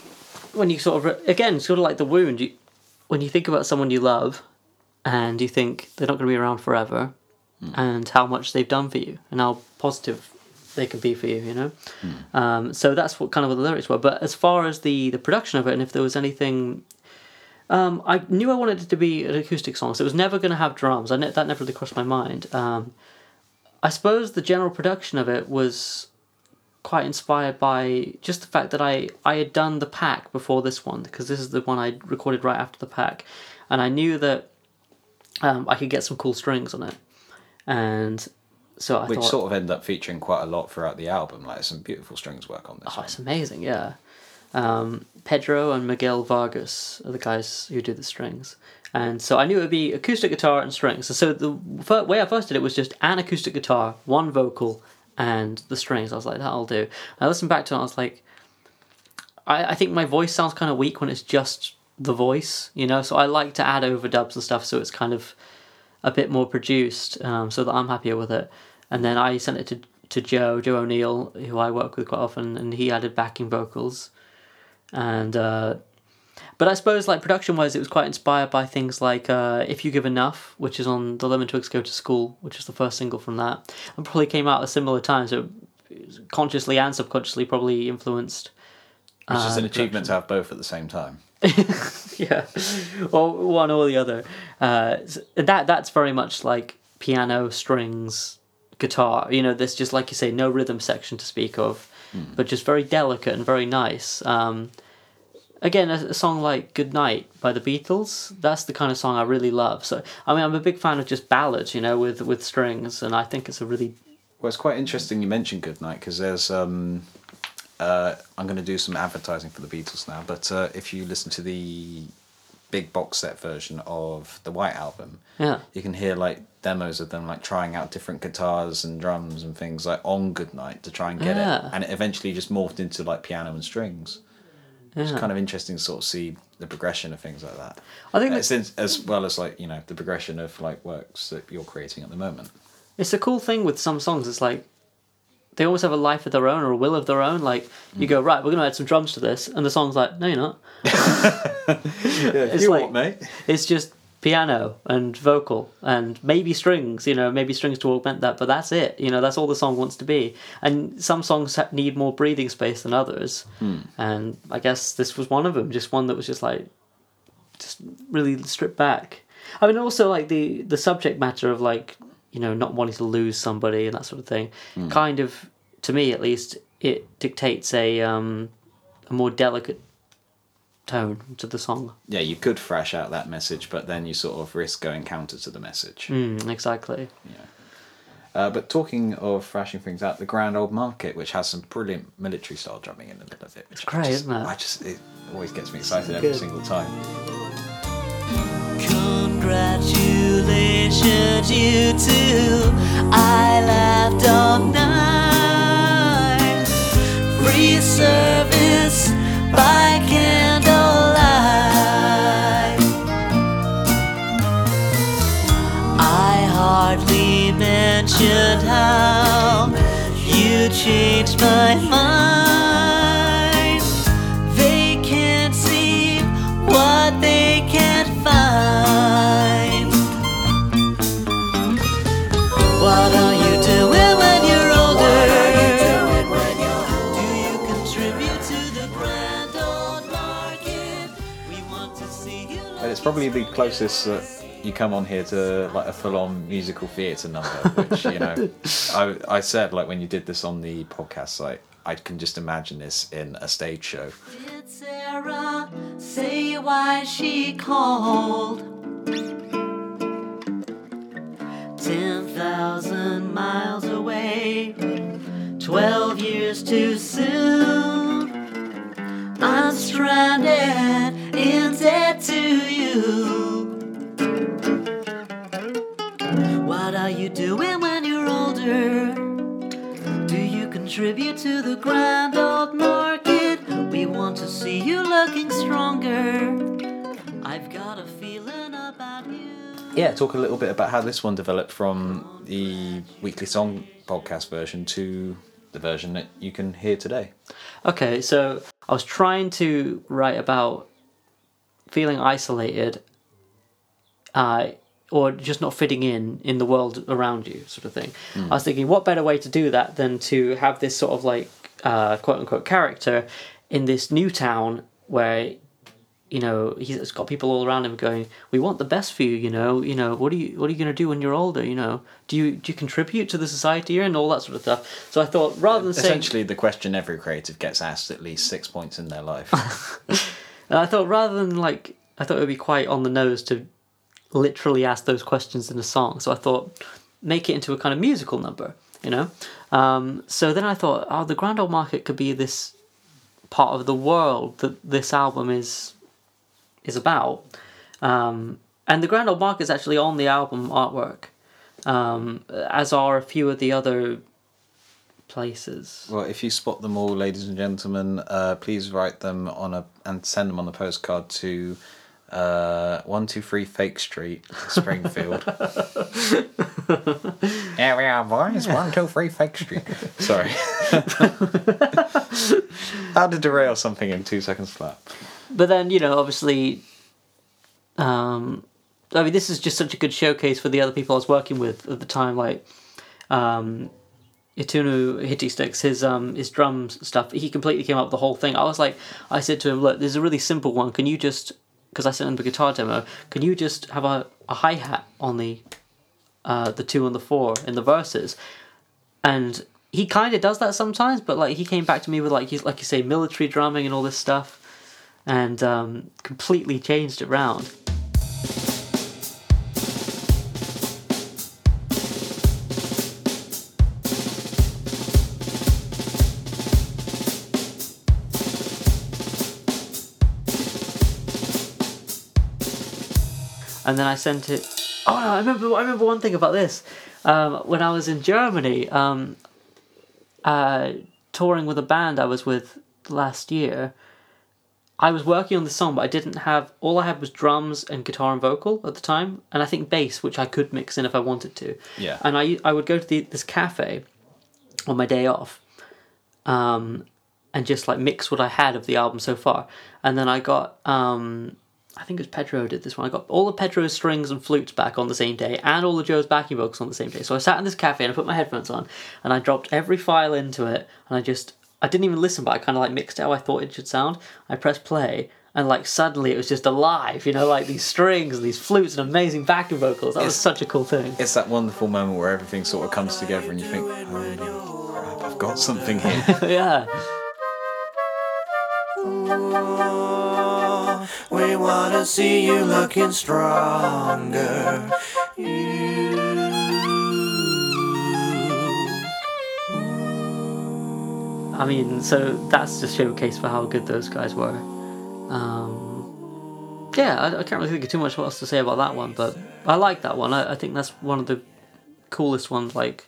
when you sort of again sort of like the wound. You when you think about someone you love and you think they're not going to be around forever and how much they've done for you and how positive they can be for you you know? Um, so that's what kind of what the lyrics were. But as far as the the production of it and if there was anything um, I knew I wanted it to be an acoustic song, so it was never going to have drums. I ne- that never really crossed my mind. Um, I suppose the general production of it was quite inspired by just the fact that I I had done the pack before this one because this is the one I recorded right after the pack, and I knew that um, I could get some cool strings on it, and so I Which thought, sort of end up featuring quite a lot throughout the album. Like some beautiful strings work on this. oh, one. it's amazing, yeah. Um, Pedro and Miguel Vargas are the guys who do the strings. And so I knew it would be acoustic guitar and strings. And so the way I first did it was just an acoustic guitar, one vocal, and the strings. I was like, that'll do. I listened back to it I was like, I, I think my voice sounds kind of weak when it's just the voice, you know? So I like to add overdubs and stuff so it's kind of a bit more produced um, so that I'm happier with it. And then I sent it to, to Joe, Joe O'Neill, who I work with quite often, and he added backing vocals. And, uh, but I suppose, like, production wise, it was quite inspired by things like uh, If You Give Enough, which is on The Lemon Twigs Go to School, which is the first single from that, and probably came out at a similar time, so consciously and subconsciously probably influenced. Which is uh, an the achievement to have both at the same time. yeah, or one or the other. Uh, that that's very much like piano, strings, guitar. You know, there's just like you say, no rhythm section to speak of, but just very delicate and very nice. Um, again, a, a song like "Good Night" by the Beatles. That's the kind of song I really love. So, I mean, I'm a big fan of just ballads, you know, with with strings, and I think it's a really Well, it's quite interesting you mentioned Goodnight because there's. Um, uh, I'm going to do some advertising for the Beatles now, but uh, if you listen to the big box set version of the White Album, yeah. you can hear like demos of them like trying out different guitars and drums and things like on Goodnight to try and get Yeah. it, and it eventually just morphed into like piano and strings. It's kind of interesting to sort of see the progression of things like that. I think uh, It's in, as well as like you know the progression of like works that you're creating at the moment. It's a cool thing with some songs. It's like they always have a life of their own or a will of their own. Like you mm. go right, we're gonna add some drums to this, and the song's like, no, you're not. Yeah, you like- what, mate? It's just piano and vocal and maybe strings. You know, maybe strings to augment that, but that's it. You know, that's all the song wants to be. And some songs need more breathing space than others. And I guess this was one of them. Just one that was just like, just really stripped back. I mean, also like the the subject matter of like you know not wanting to lose somebody and that sort of thing, kind of to me at least, it dictates a um a more delicate tone to the song. Yeah, you could thrash out that message, but then you sort of risk going counter to the message. Mm, exactly. Uh, but talking of thrashing things out, the Grand Old Market, which has some brilliant military style drumming in the middle of it, which I great, just, isn't it? I just it always gets me excited every single time. Congratulations, you two. I laughed all night. Free service by candlelight. I hardly mentioned how changed my mind. They can't see what they can't find. What are you doing when you're older? Do you contribute to the grand old market? We want to see you. It's probably the closest that you come on here to like a full-on musical theatre number, which you know, I I said like when you did this on the podcast, like I can just imagine this in a stage show. Did Sarah say why she called? Ten thousand miles away, twelve years too soon. I'm stranded in debt to you. What are you doing when you're older? Do you contribute to the grand old market? We want to see you looking stronger. I've got a feeling about you. Yeah, talk a little bit about how this one developed from the weekly song podcast version to the version that you can hear today. Okay, so I was trying to write about feeling isolated, uh, or just not fitting in in the world around you, sort of thing. I was thinking, what better way to do that than to have this sort of like uh, quote unquote character in this new town where you know he's got people all around him going we want the best for you you know you know what are you what are you going to do when you're older you know do you do you contribute to the society here and all that sort of stuff so i thought rather than saying Essentially, the question every creative gets asked at least six points in their life. And I thought rather than like, I thought it would be quite on the nose to literally ask those questions in a song. So I thought make it into a kind of musical number, you know. Um, so then I thought, oh, the Grand Old Market could be this part of the world that this album is is about. Um, and the Grand Old Market is actually on the album artwork, um, as are a few of the other places. Well, if you spot them all, ladies and gentlemen, uh, please write them on a and send them on a postcard to uh, one two three Fake Street, Springfield. Here we are, boys. One two three Fake Street. Sorry. How to derail something in two seconds flat. but then you know obviously um i mean this is just such a good showcase for the other people i was working with at the time like um Itunu Hitty Sticks, his um his drums stuff, he completely came up with the whole thing. I was like, I said to him, look, there's a really simple one. Can you just, because I sent him the guitar demo, can you just have a, a hi hat on the, uh, the two and the four in the verses, and he kind of does that sometimes. But like he came back to me with like he's like you say military drumming and all this stuff, and um, completely changed it round. And then I sent it. Oh! I remember. I remember one thing about this. Um, when I was in Germany, um, uh, touring with a band I was with last year, I was working on the song, but I didn't have. All I had was drums and guitar and vocal at the time, and I think bass, which I could mix in if I wanted to. Yeah. And I I would go to the, this cafe on my day off, um, and just like mix what I had of the album so far, and then I got um, I think it was Pedro who did this one. I got all of Pedro's strings and flutes back on the same day, and all of Joe's backing vocals on the same day. So I sat in this cafe and I put my headphones on, and I dropped every file into it, and I just I didn't even listen, but I kind of like mixed how I thought it should sound. I pressed play, and like suddenly it was just alive, you know, like these strings and these flutes and amazing backing vocals. That was such a cool thing. It's that wonderful moment where everything sort of comes together and you think, oh, holy crap, I've got something here. yeah. Wanna see you looking stronger. I mean, so that's just showcase for how good those guys were. Um, yeah, I, I can't really think of too much else to say about that one, but I like that one. I, I think that's one of the coolest ones. Like,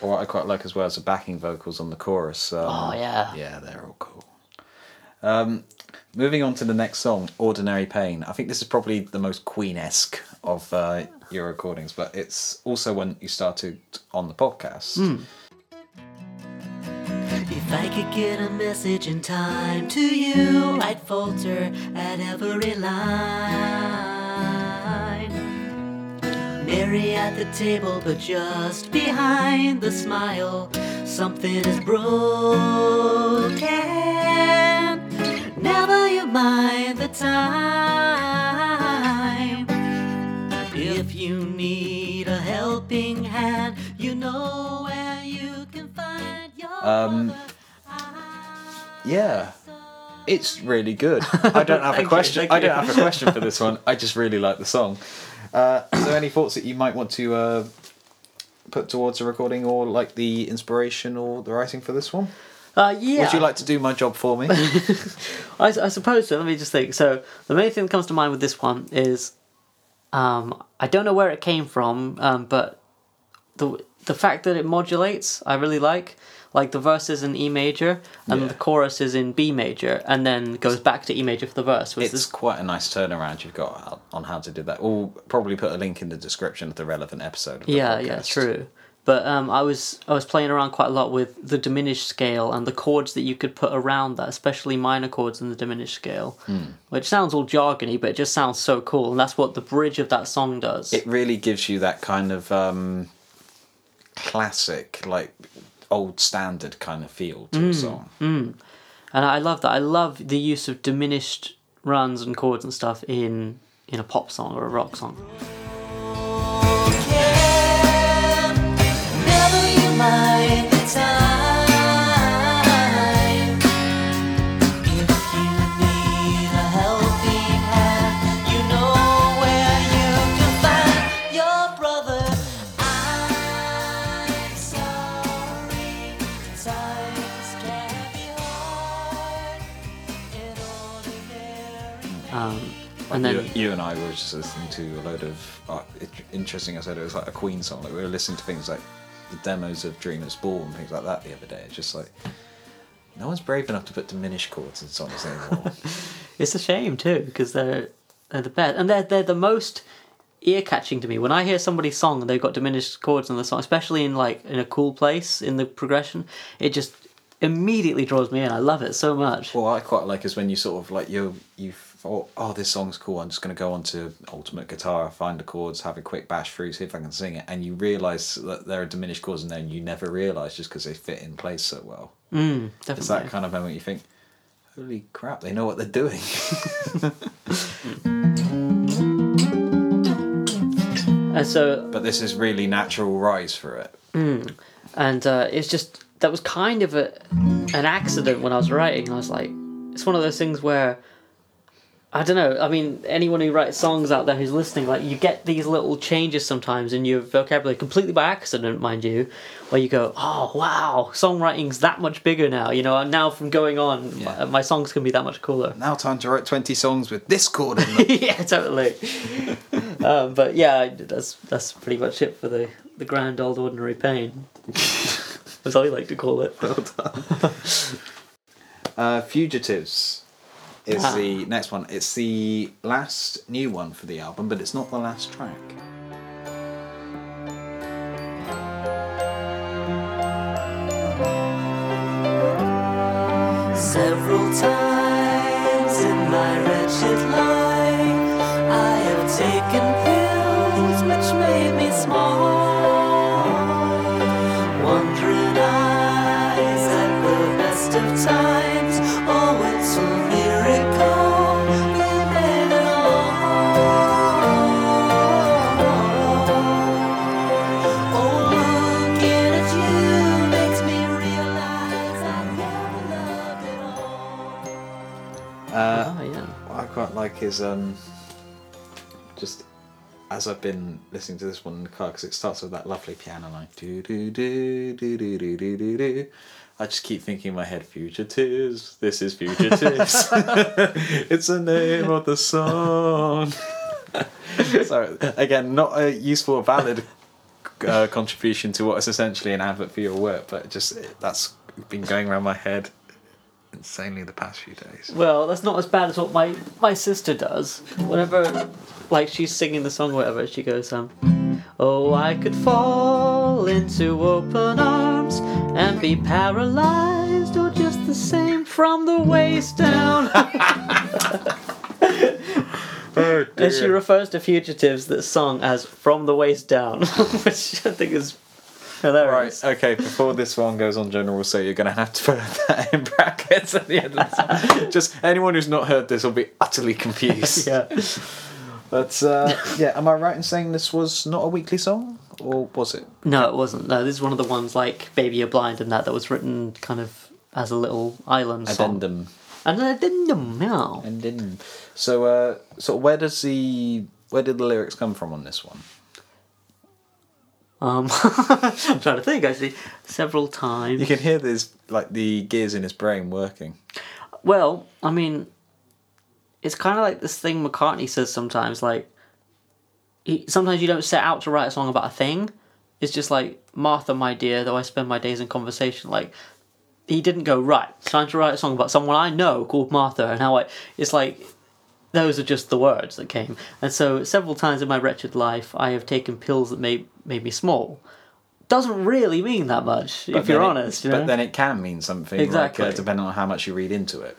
or what I quite like as well is the backing vocals on the chorus. Um, oh yeah, Yeah, they're all cool. Um, moving on to the next song, Ordinary Pain. I think this is probably the most Queen esque of uh, your recordings, but it's also when you started on the podcast. If I could get a message in time to you, I'd falter at every line. Mary at the table, but just behind the smile, something is broken. Never you mind the time. If you need a helping hand, you know where you can find your Um. Yeah, it's really good. I don't have a Thank you, question. I don't you. have a question for this one. I just really like the song. Uh, is there any thoughts that you might want to uh, put towards the recording, or like the inspiration or the writing for this one? Uh, yeah. Would you like to do my job for me? I, I suppose so. Let me just think. So the main thing that comes to mind with this one is, um, I don't know where it came from, um, but the the fact that it modulates, I really like. Like the verse is in E major, and Yeah. the chorus is in B major, and then goes back to E major for the verse. Which it's is quite a nice turnaround you've got on how to do that. We'll probably put a link in the description of the relevant episode. Of the yeah, yeah, true. But um, I was I was playing around quite a lot with the diminished scale and the chords that you could put around that, especially minor chords in the diminished scale, which sounds all jargony, but it just sounds so cool, and that's what the bridge of that song does. It really gives you that kind of um, classic, like old standard kind of feel to a song. and I love that. I love the use of diminished runs and chords and stuff in in a pop song or a rock song. You, and I were just listening to a load of uh, interesting. I said it was like a Queen song. Like we were listening to things like the demos of Dreamers Ball and things like that the other day. It's just like no one's brave enough to put diminished chords in songs anymore. It's a shame too because they're they're the best and they're they're the most ear catching to me. When I hear somebody's song and they've got diminished chords in the song, especially in like in a cool place in the progression, it just immediately draws me in. I love it so much. What I quite like is when you sort of like you you thought, oh, this song's cool. I'm just going to go onto Ultimate Guitar, find the chords, have a quick bash through, see if I can sing it, and you realise that there are diminished chords in there, and you never realise just because they fit in place so well. Mm, It's that kind of moment you think, holy crap, they know what they're doing. And so but this is really natural rise for it. and uh, it's just that was kind of a an accident when I was writing. I was like, it's one of those things where I don't know. I mean, anyone who writes songs out there who's listening, like you get these little changes sometimes in your vocabulary, completely by accident, mind you, where you go, oh wow, songwriting's that much bigger now. You know, now from going on, Yeah. my, my songs can be that much cooler. Now time to write 20 songs with this chord in them. yeah, totally. um, but yeah, that's that's pretty much it for the the grand old ordinary pain. As I like to call it. uh, Fugitives is Ah. the next one. It's the last new one for the album, but it's not the last track. Several times in my wretched life, I have taken pills which made me small. Is um, just as I've been listening to this one in the car because it starts with that lovely piano line. Do do do do do do do do do. I just keep thinking in my head, fugitives. This is fugitives. it's the name of the song. so again, not a useful or valid uh, contribution to what is essentially an advert for your work, but just that's been going around my head insanely the past few days. Well, that's not as bad as what my my sister does. Whenever, like, she's singing the song or whatever, she goes, um, "Oh, I could fall into open arms and be paralyzed or just the same from the waist down. and she refers to fugitives that song as from the waist down, which I think is Right, okay, before this one goes on general, so you're going to have to put that in brackets at the end of the song. Just anyone who's not heard this will be utterly confused. Yeah. But uh, yeah, am I right in saying this was not a weekly song? Or was it? No, it wasn't. No, this is one of the ones like Baby You're Blind and that that was written kind of as a little island song. Addendum. An addendum, yeah. Addendum. So, uh, so where does the where did the lyrics come from on this one? Um, I'm trying to think actually. Several times. You can hear this like the gears in his brain working. Well, I mean, it's kind of like this thing McCartney says sometimes. Like, he, sometimes you don't set out to write a song about a thing. It's just like Martha, my dear, though I spend my days in conversation. Like, he didn't go right. It's time to write a song about someone I know called Martha, and how I. It's like those are just the words that came. And so several times in my wretched life, I have taken pills that made made me small. Doesn't really mean that much, But if you're it- honest. you know? But then it can mean something, Exactly. like, uh, depending on how much you read into it.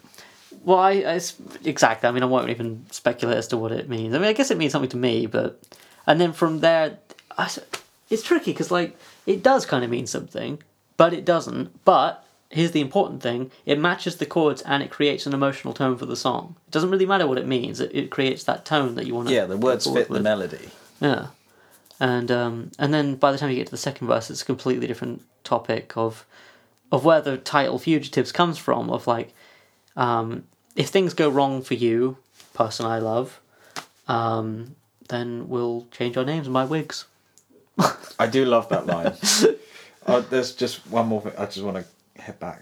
Well, I, I exactly. I mean, I won't even speculate as to what it means. I mean, I guess it means something to me, but and then from there, I it's tricky because like it does kind of mean something, but it doesn't. But here's the important thing: it matches the chords and it creates an emotional tone for the song. It doesn't really matter what it means; it, it creates that tone that you want to. Yeah, the words fit the melody. Yeah, and um, and then by the time you get to the second verse, it's a completely different topic of of where the title "Fugitives" comes from. Of like, um, if things go wrong for you, person I love, um, then we'll change our names and buy wigs. I do love that line. uh, there's just one more thing. I just want to hit back.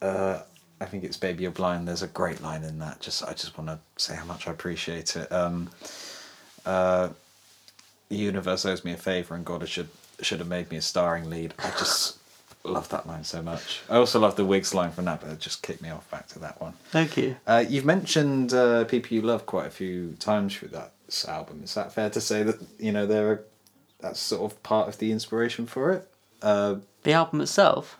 Uh, I think it's "Baby You're Blind." There's a great line in that. Just I just want to say how much I appreciate it. Um, uh, the universe owes me a favor, and God should should have made me a starring lead. I just love that line so much. I also love the Wigs line from that, but it just kicked me off back to that one. Thank you. Uh, you've mentioned uh, people you love quite a few times through that album. Is that fair to say that you know they're that's sort of part of the inspiration for it? Uh, The album itself.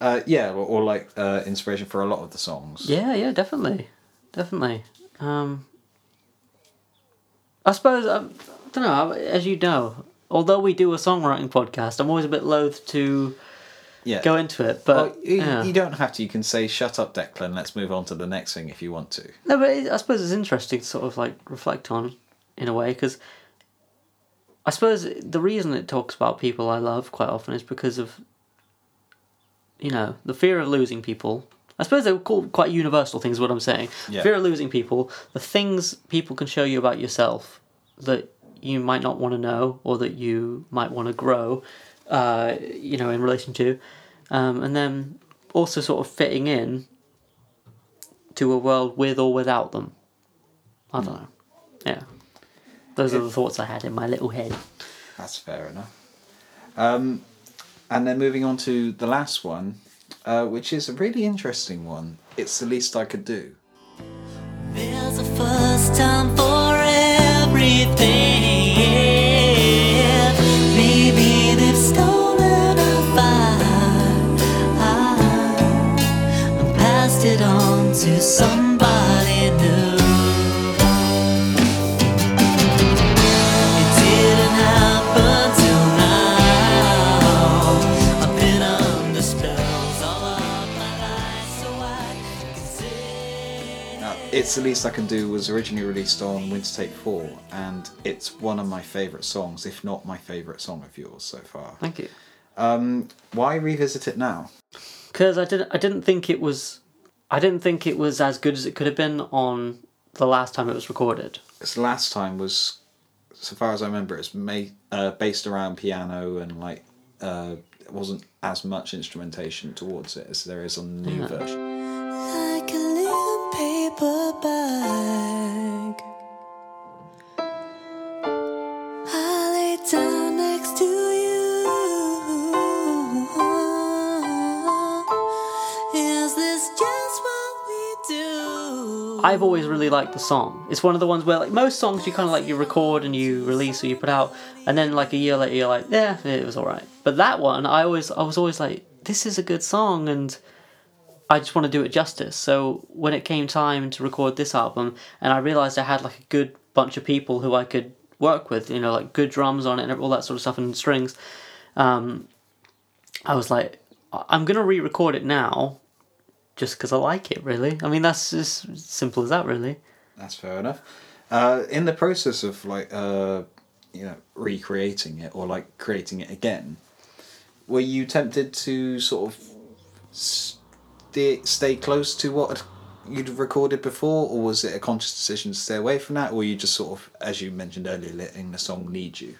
Uh, yeah, or, or like uh, inspiration for a lot of the songs. Yeah, yeah, definitely, definitely. Um, I suppose I, I don't know. As you know, although we do a songwriting podcast, I'm always a bit loath to yeah. go into it. But Well, you, yeah. you don't have to. You can say, "Shut up, Declan. Let's move on to the next thing if you want to." no, but it, I suppose it's interesting to sort of like reflect on in a way because I suppose the reason it talks about people I love quite often is because of you know the fear of losing people. I suppose they're called quite universal things. What I'm saying, Yeah. fear of losing people, the things people can show you about yourself that you might not want to know or that you might want to grow, uh, you know, in relation to, um, and then also sort of fitting in to a world with or without them. I don't know. Yeah. Those are the thoughts I had in my little head. That's fair enough. Um, and then moving on to the last one, uh, which is a really interesting one. It's the least I could do. There's a first time for everything. It's the Least I Can Do was originally released on Winter Tape 4, and it's one of my favourite songs, if not my favourite song of yours so far. Thank you. Um, why revisit it now? Because I didn't, I didn't think it was, I didn't think it was as good as it could have been on the last time it was recorded. Because last time was, so far as I remember, it's made, uh, based around piano and like uh, it wasn't as much instrumentation towards it as there is on the new Yeah. version. Paper bag. I lay down next to you. Is this just what we do? I've always really liked the song. It's one of the ones where like most songs you kind of like you record and you release or you put out, and then like a year later you're like, yeah, it was all right. But that one, I always, I was always like, this is a good song and I just want to do it justice. So when it came time to record this album, and I realized I had like a good bunch of people who I could work with, you know, like good drums on it and all that sort of stuff and strings, um, I was like, I'm gonna re-record it now, just because I like it. Really, I mean that's as simple as that. Really. That's fair enough. Uh, in the process of like uh, you know recreating it or like creating it again, were you tempted to sort of stay stay close to what you'd recorded before, or was it a conscious decision to stay away from that, or you just sort of, as you mentioned earlier, letting the song lead you?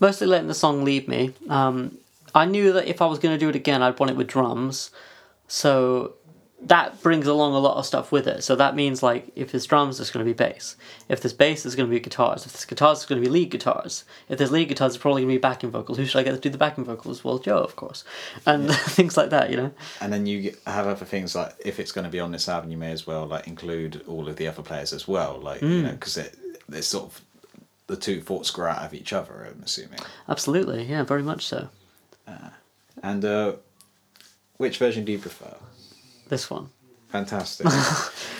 mostly letting the song lead me. Um, I knew that if I was going to do it again, I'd want it with drums. So that brings along a lot of stuff with it. So that means like if there's drums, there's going to be bass. If there's bass, there's going to be guitars. If there's guitars, there's going to be lead guitars. If there's lead guitars, there's probably going to be backing vocals. Who should I get to do the backing vocals? Well, Joe, of course, and things like that. You know. And then you have other things like if it's going to be on this album, you may as well like include all of the other players as well, like you know, because it it's sort of the two thoughts grow out of each other. I'm assuming. Absolutely, yeah, very much so. And uh, which version do you prefer? This one. Fantastic.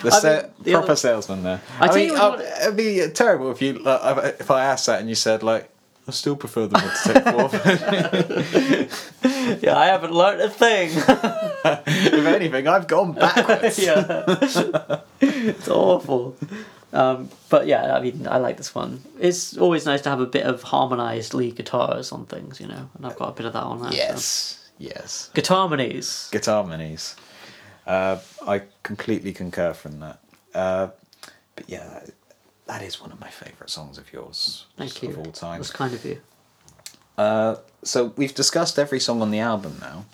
The, I mean, the proper other- salesman there. I I, tell mean, you what- it'd be terrible if you like, if I asked that and you said like, I still prefer the one to take fourth. Yeah, I haven't learnt a thing. if anything, I've gone backwards. yeah, it's awful. Um, but yeah, I mean, I like this one. It's always nice to have a bit of harmonized lead guitars on things, you know, and I've got a bit of that on that. so. Yes. Yes. Guitar minis. Guitar minis. Uh, I completely concur from that. Uh, but yeah, that, that is one of my favourite songs of yours Thank you. of all time. That's kind of you. Uh, so we've discussed every song on the album now.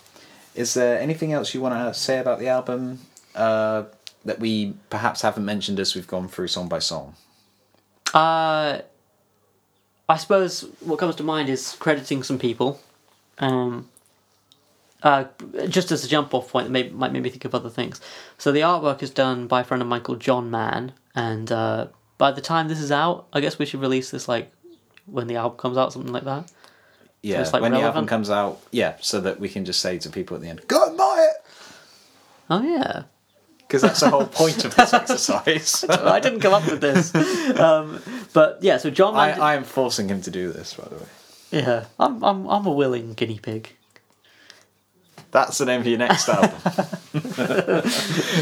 Is there anything else you want to say about the album uh, that we perhaps haven't mentioned as we've gone through song by song? Uh, I suppose what comes to mind is crediting some people. Um, uh, just as a jump off point that may, might make me think of other things. So the artwork is done by a friend of mine called John Mann, and uh, by the time this is out, I guess we should release this like when the album comes out, something like that. Yeah, it's, like, when the album comes out, yeah, so that we can just say to people at the end, go and buy it! Oh yeah, Because that's the whole point of this exercise. I didn't come up with this, um, but yeah. So John I, did- I am forcing him to do this, by the way. yeah, I'm I'm I'm a willing guinea pig. That's the name of your next album.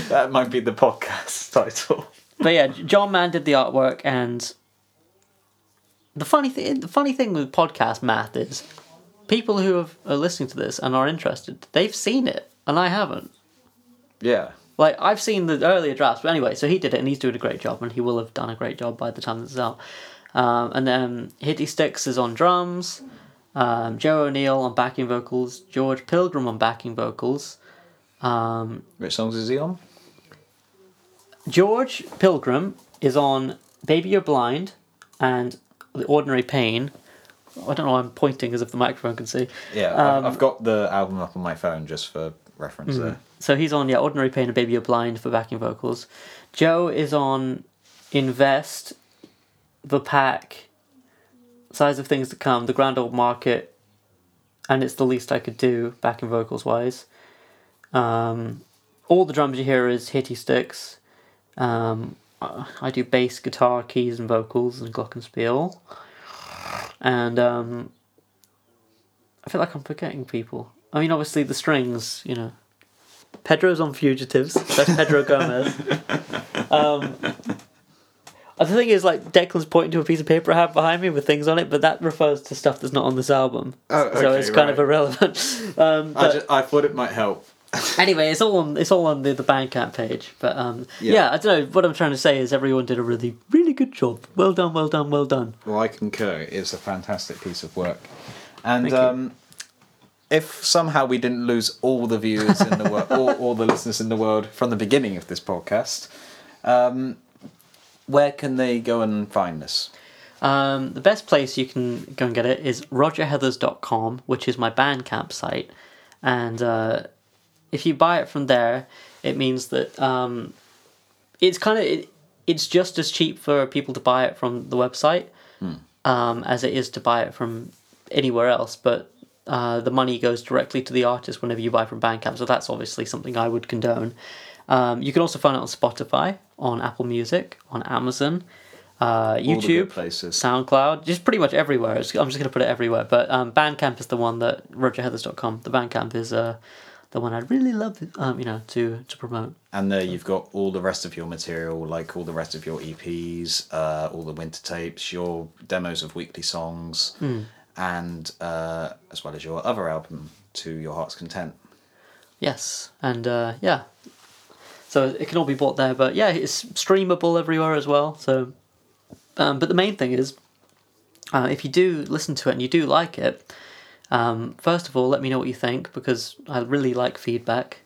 that might be the podcast title. But yeah, John Mann did the artwork, and the funny thing, the funny thing with podcast math is, people who have, are listening to this and are interested, they've seen it, and I haven't. Yeah. Like I've seen the earlier drafts, but anyway, so he did it, and he's doing a great job, and he will have done a great job by the time this is out. Um, and then Hitty Sticks is on drums, um, Joe O'Neill on backing vocals, George Pilgrim on backing vocals. Um, Which songs is he on? George Pilgrim is on Baby You're Blind and The Ordinary Pain. I don't know why I'm pointing as if the microphone can see. Yeah, I've, I've got the album up on my phone just for reference there. So he's on, yeah, Ordinary Pain and Baby You're Blind for backing vocals. Joe is on Invest, The Pack, Size of Things to Come, The Grand Old Market, and It's the Least I Could Do, backing vocals wise. Um, all the drums you hear is Hitty Sticks. Um, I do bass, guitar, keys, and vocals, and glockenspiel. And um, I feel like I'm forgetting people. I mean, obviously the strings, you know. Pedro's on Fugitives. That's Pedro Gomez. Um, the thing is, like, Declan's pointing to a piece of paper I have behind me with things on it, but that refers to stuff that's not on this album. Oh, so okay, it's kind of irrelevant. Um, I, just, I thought it might help. anyway, it's all on it's all on the, the Bandcamp page. But um, Yeah. yeah. I don't know. What I'm trying to say is everyone did a really really good job. Well done, well done, well done. Well, I concur. It's a fantastic piece of work. And um, if somehow we didn't lose all the viewers in the world, all, all the listeners in the world from the beginning of this podcast, um, where can they go and find this? Um, the best place you can go and get it is rogerheathers.com, which is my Bandcamp site. And uh, if you buy it from there, it means that um, it's kind of it, it's just as cheap for people to buy it from the website um, as it is to buy it from anywhere else. But uh, the money goes directly to the artist whenever you buy from Bandcamp. So that's obviously something I would condone. Um, you can also find it on Spotify, on Apple Music, on Amazon, uh, YouTube, places. SoundCloud, just pretty much everywhere. It's- I'm just going to put it everywhere. But um, Bandcamp is the one that RogerHeathers.com. The Bandcamp is uh, the one I'd really love, um, you know, to to promote. And there you've got all the rest of your material, like all the rest of your EPs, uh, all the winter tapes, your demos of weekly songs, and uh, as well as your other album, To Your Heart's Content. Yes, and uh, yeah, so it can all be bought there. But yeah, it's streamable everywhere as well. So, um, but the main thing is, uh, if you do listen to it and you do like it, um, first of all, let me know what you think because I really like feedback,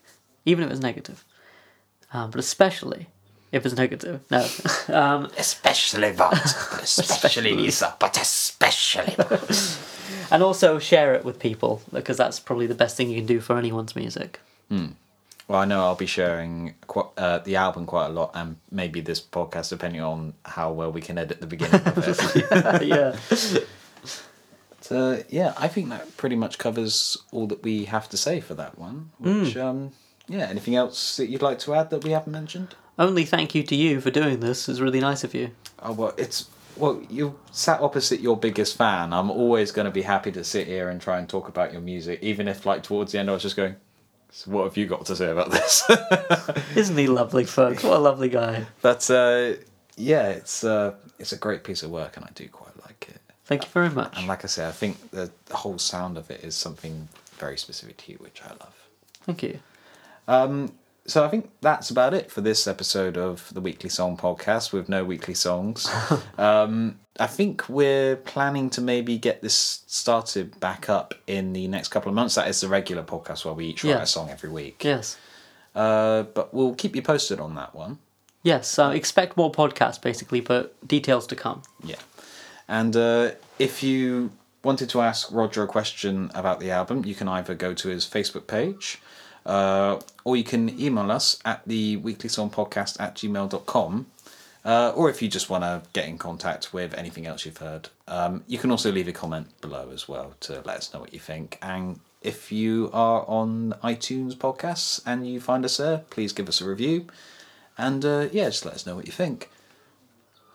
even if it's negative. Um, but especially if it's negative. No, um, Especially but, but especially Lisa, but especially. and also share it with people because that's probably the best thing you can do for anyone's music. Well, I know I'll be sharing qu- uh, the album quite a lot, and maybe this podcast, depending on how well we can edit the beginning of it. yeah. So yeah, I think that pretty much covers all that we have to say for that one. Which, um, yeah, anything else that you'd like to add that we haven't mentioned? Only thank you to you for doing this. It's really nice of you. Oh well, it's well you sat opposite your biggest fan. I'm always going to be happy to sit here and try and talk about your music, even if like towards the end I was just going. So what have you got to say about this? Isn't he lovely, folks? What a lovely guy. but uh, yeah, it's uh, it's a great piece of work, and I do quite like it. Thank you very much. And like I say, I think the, the whole sound of it is something very specific to you, which I love. Thank you. Um, So I think that's about it for this episode of the Weekly Song Podcast with no weekly songs. um, I think we're planning to maybe get this started back up in the next couple of months. That is the regular podcast where we each write Yeah. a song every week. Yes. Uh, but we'll keep you posted on that one. Yes. Uh, expect more podcasts, basically, but details to come. Yeah. And uh, if you wanted to ask Roger a question about the album, you can either go to his Facebook page uh, or you can email us at the weekly song podcast at gmail.com. Uh, or if you just want to get in contact with anything else you've heard, um, you can also leave a comment below as well to let us know what you think. And if you are on iTunes podcasts and you find us there, please give us a review. And uh, yeah, just let us know what you think.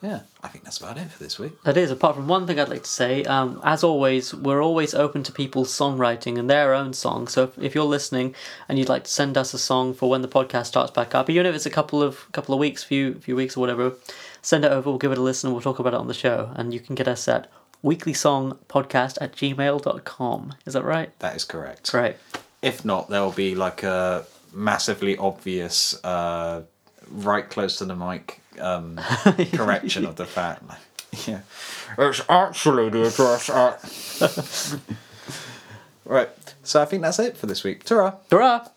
Yeah, I think that's about it for this week. That is, apart from one thing I'd like to say, um, as always, we're always open to people's songwriting and their own songs. So if, if you're listening and you'd like to send us a song for when the podcast starts back up, even if it's a couple of couple of weeks, few few weeks or whatever, send it over, we'll give it a listen and we'll talk about it on the show. And you can get us at weeklysongpodcast at gmail.com. Is that right? That is correct. Great. If not, there will be like a massively obvious, uh, right close to the mic um, correction of the fact. Yeah, it's actually the address at. right, so I think that's it for this week. Ta-ra! Hurrah!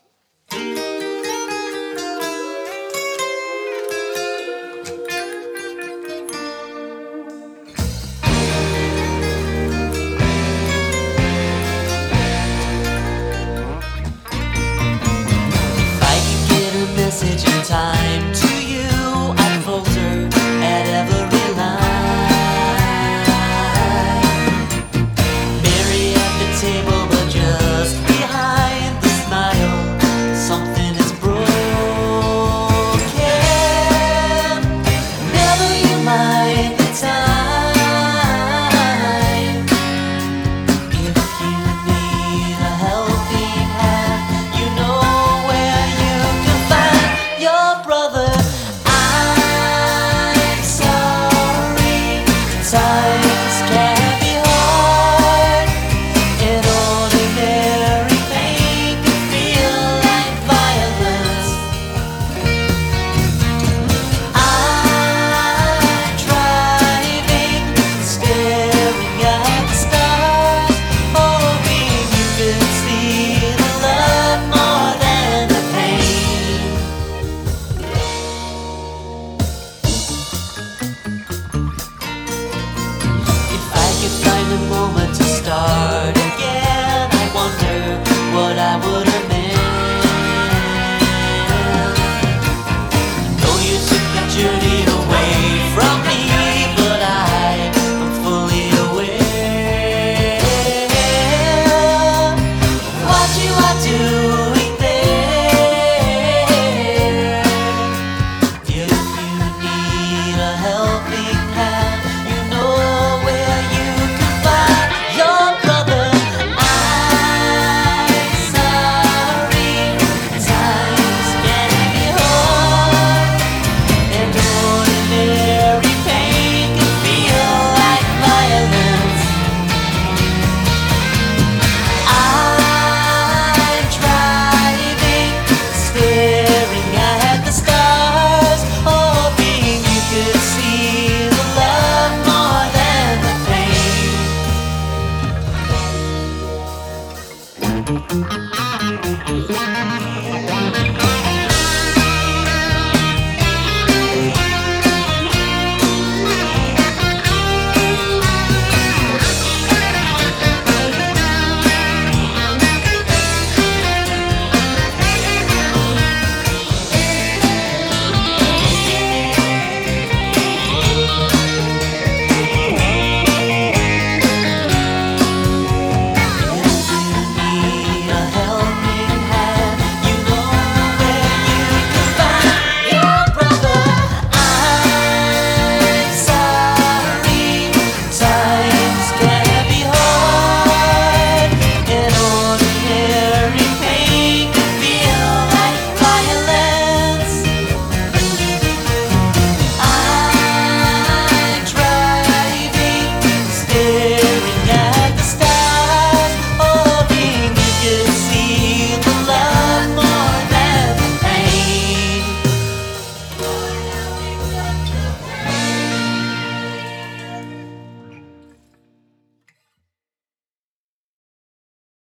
I would